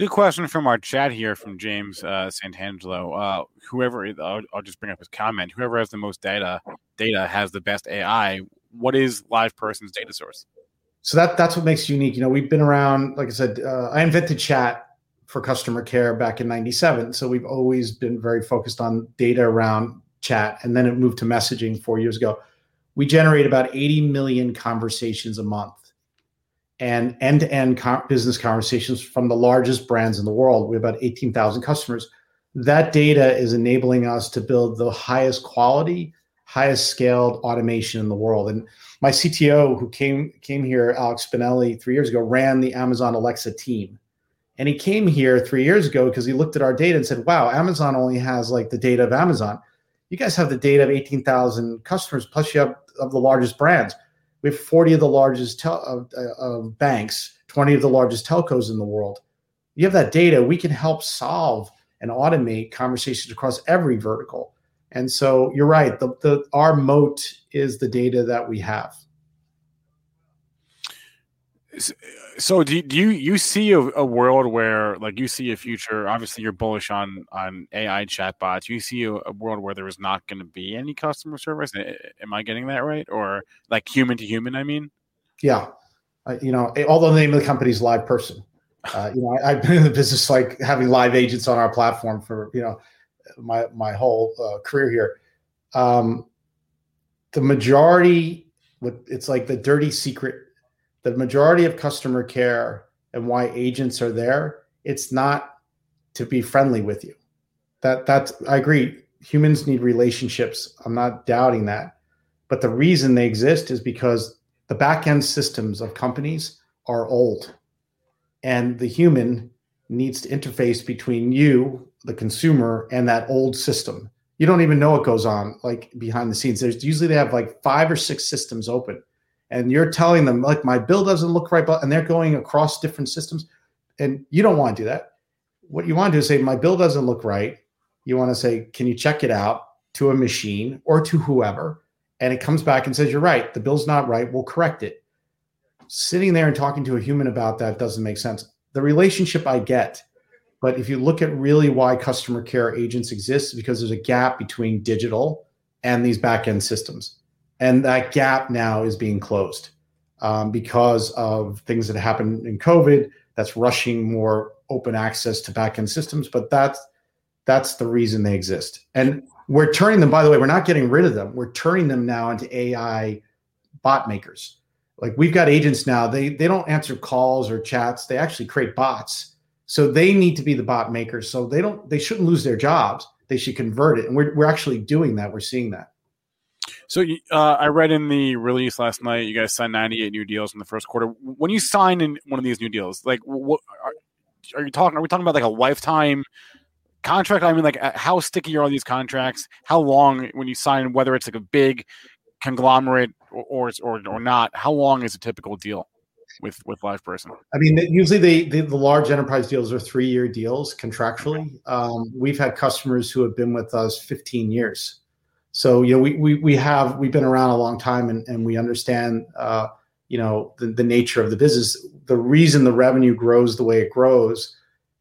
Good question from our chat here from James uh, Santangelo. Uh, whoever, I'll, I'll, just bring up his comment. Whoever has the most data, data has the best AI. What is Live Person's data source? So that that's what makes unique. You know, we've been around. Like I said, uh, I invented chat for customer care back in '97. So we've always been very focused on data around chat, and then it moved to messaging four years ago. We generate about 80 million conversations a month and end-to-end co- business conversations from the largest brands in the world. We have about 18,000 customers. That data is enabling us to build the highest quality, highest scaled automation in the world. And my CTO, who came came here, Alex Spinelli, three years ago, ran the Amazon Alexa team. And he came here three years ago because he looked at our data and said, "Wow, Amazon only has like the data of Amazon. You guys have the data of 18,000 customers, plus you have of the largest brands." We have 40 of the largest tel- uh, uh, banks, 20 of the largest telcos in the world. You have that data, we can help solve and automate conversations across every vertical. And so you're right, the, the our moat is the data that we have so do, do you you see a, a, world where like you see a future obviously you're bullish on on ai chatbots. You see a, a world where there is not going to be any customer service? Am i getting that right? Or like human to human i mean? Yeah. Uh, you know although the name of the company is LivePerson uh, you know I, have been in the business like having live agents on our platform for you know my my whole uh, career here. Um the majority what it's like the dirty secret the majority of customer care and why agents are there, it's not to be friendly with you. That that's I agree. Humans need relationships. I'm not doubting that. But the reason they exist is because the back end systems of companies are old. And the human needs to interface between you, the consumer, and that old system. You don't even know what goes on like behind the scenes. There's usually they have like five or six systems open and you're telling them like my bill doesn't look right but and they're going across different systems and you don't want to do that. What you want to do is say my bill doesn't look right. You want to say can you check it out to a machine or to whoever? And it comes back and says you're right the bill's not right we'll correct it. Sitting there and talking to a human about that doesn't make sense. The relationship i get but if you look at really why customer care agents exist because there's a gap between digital and these back end systems and that gap now is being closed um, because of things that happened in COVID. That's rushing more open access to backend systems, but that's that's the reason they exist. And we're turning them. By the way, we're not getting rid of them. We're turning them now into AI bot makers. Like we've got agents now. They they don't answer calls or chats. They actually create bots. So they need to be the bot makers. So they don't. They shouldn't lose their jobs. They should convert it. And we're we're actually doing that. We're seeing that. So uh, I read in the release last night, you guys signed 98 new deals in the first quarter. When you sign in one of these new deals, like what are, are you talking? Are we talking about like a lifetime contract? I mean, like uh, how sticky are all these contracts? How long when you sign, whether it's like a big conglomerate or or or, or not? How long is a typical deal? with with live person I mean, usually the, the, the large enterprise deals are three year deals contractually. Um, we've had customers who have been with us 15 years. So you know, we we we have we've been around a long time and, and we understand uh, you know the, the nature of the business. The reason the revenue grows the way it grows,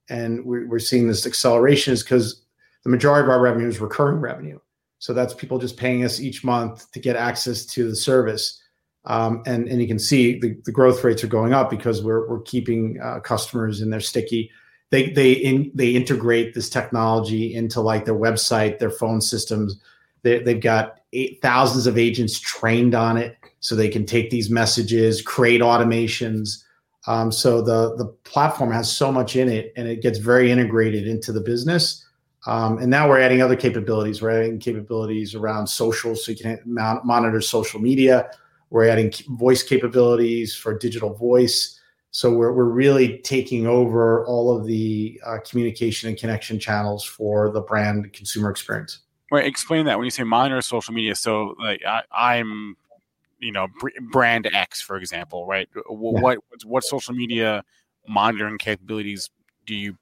and we're, we're seeing this acceleration, is because the majority of our revenue is recurring revenue. So that's people just paying us each month to get access to the service. Um, and and you can see the, the growth rates are going up because we're we're keeping uh, customers and they're sticky. They they in, they integrate this technology into like their website, their phone systems they, they've got eight, thousands of agents trained on it, so they can take these messages, create automations. Um, so the the platform has so much in it, and it gets very integrated into the business. Um, and now we're adding other capabilities. We're adding capabilities around social, so you can monitor social media. We're adding voice capabilities for digital voice. So we're, we're really taking over all of the uh, communication and connection channels for the brand consumer experience. Wait, explain that when you say monitor social media. So, like, I, am you know, brand X, for example, right? What, yeah. what what social media monitoring capabilities do you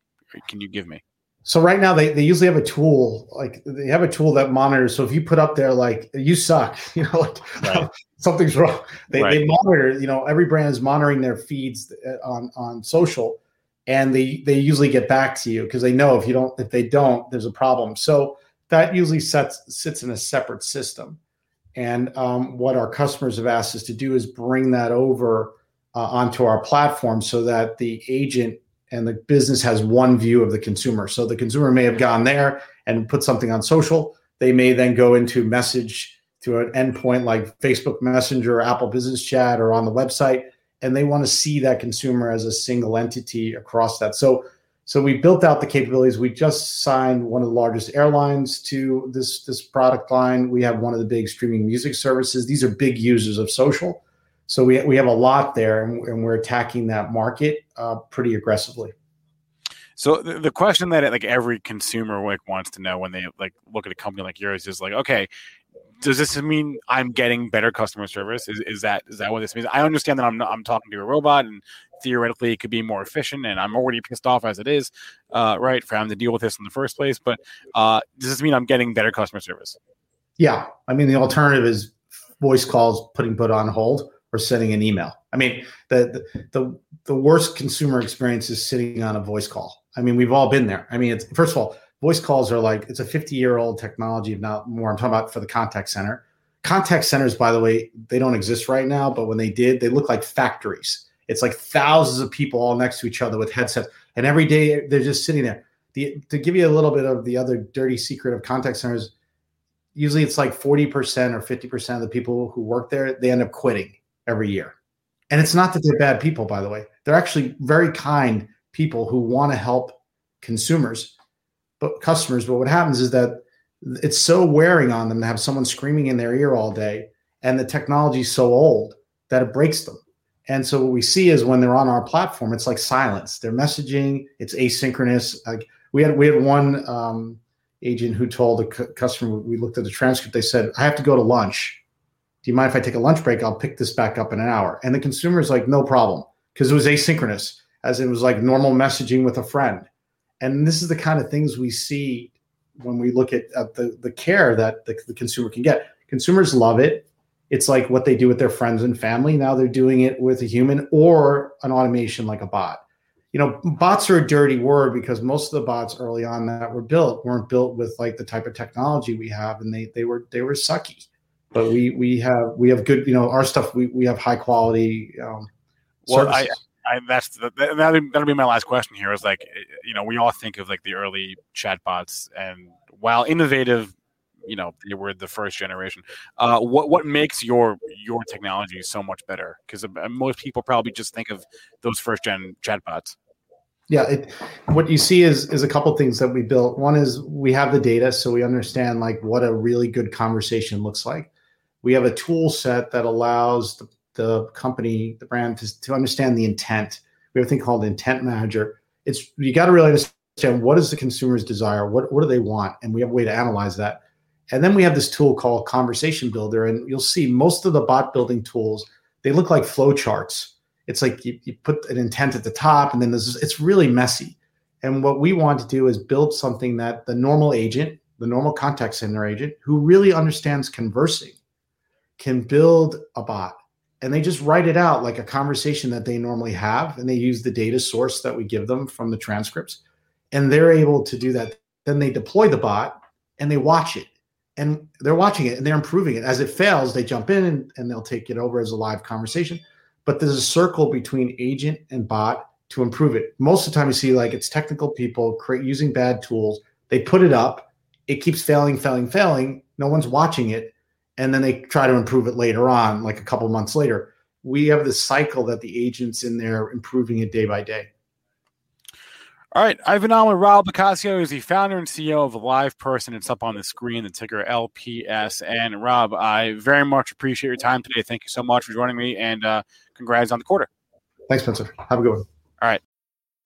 can you give me? So right now they, they usually have a tool like they have a tool that monitors. So if you put up there like you suck, you know, like right. something's wrong. They, right. they monitor. You know, every brand is monitoring their feeds uh, on on social, and they they usually get back to you because they know if you don't if they don't there's a problem. So that usually sets sits in a separate system. And um, what our customers have asked us to do is bring that over uh, onto our platform so that the agent and the business has one view of the consumer. So the consumer may have gone there and put something on social. They may then go into message to an endpoint like Facebook Messenger Apple Business Chat or on the website, and they want to see that consumer as a single entity across that. So so we built out the capabilities. We just signed one of the largest airlines to this this product line. We have one of the big streaming music services. These are big users of social. So we, we have a lot there, and, and we're attacking that market uh, pretty aggressively. So the, the question that like every consumer like wants to know when they like look at a company like yours is like, okay, does this mean I'm getting better customer service? Is, is that is that what this means? I understand that I'm not, I'm talking to a robot and theoretically it could be more efficient, and I'm already pissed off as it is, uh, right, for having to deal with this in the first place. But uh, does this mean I'm getting better customer service? Yeah, I mean the alternative is voice calls putting put on hold or sending an email. I mean, the, the the worst consumer experience is sitting on a voice call. I mean, we've all been there. I mean, it's first of all, voice calls are like it's a 50 year old technology, if not more. I'm talking about for the contact center. Contact centers, by the way, they don't exist right now, but when they did, they look like factories. It's like thousands of people all next to each other with headsets, and every day they're just sitting there. The, to give you a little bit of the other dirty secret of contact centers, usually it's like 40% or 50% of the people who work there, they end up quitting every year. And it's not that they're bad people, by the way. They're actually very kind people who want to help consumers, but customers. But what happens is that it's so wearing on them to have someone screaming in their ear all day, and the technology is so old that it breaks them. And so what we see is when they're on our platform, it's like silence. They're messaging. It's asynchronous. Like we had we had one um, agent who told a cu- customer. We looked at the transcript. They said, "I have to go to lunch." do you mind if I take a lunch break? I'll pick this back up in an hour. And the consumer is like, no problem, because it was asynchronous, as it was like normal messaging with a friend. And this is the kind of things we see when we look at, at the, the care that the, the consumer can get. Consumers love it. It's like what they do with their friends and family. Now they're doing it with a human or an automation like a bot. You know, bots are a dirty word because most of the bots early on that were built weren't built with like the type of technology we have, and they they were they were sucky but we we have we have good you know our stuff we, we have high quality um, well I, I that's the, that'll, that'll be my last question here is like you know we all think of like the early chatbots and while innovative you know they were the first generation uh, what what makes your your technology so much better because uh, most people probably just think of those first gen chatbots yeah it, what you see is is a couple things that we built one is we have the data so we understand like what a really good conversation looks like we have a tool set that allows the, the company, the brand to, to understand the intent. We have a thing called intent manager. It's you got to really understand what is the consumer's desire, what what do they want, and we have a way to analyze that. And then we have this tool called Conversation Builder, and you'll see most of the bot building tools they look like flow charts. It's like you, you put an intent at the top, and then there's it's really messy. And what we want to do is build something that the normal agent, the normal contact center agent, who really understands conversing, can build a bot and they just write it out like a conversation that they normally have and they use the data source that we give them from the transcripts and they're able to do that then they deploy the bot and they watch it and they're watching it and they're improving it. As it fails they jump in and, and they'll take it over as a live conversation. But there's a circle between agent and bot to improve it. Most of the time you see like it's technical people create using bad tools. They put it up. It keeps failing failing failing. No one's watching it. And then they try to improve it later on, like a couple months later. We have this cycle that the agents in there improving it day by day. All right, I've been on with Rob LoCascio. He's the founder and CEO of Live Person. It's up on the screen, the ticker LPS. And Rob, I very much appreciate your time today. Thank you so much for joining me, and uh, congrats on the quarter. Thanks, Spencer. Have a good one. All right.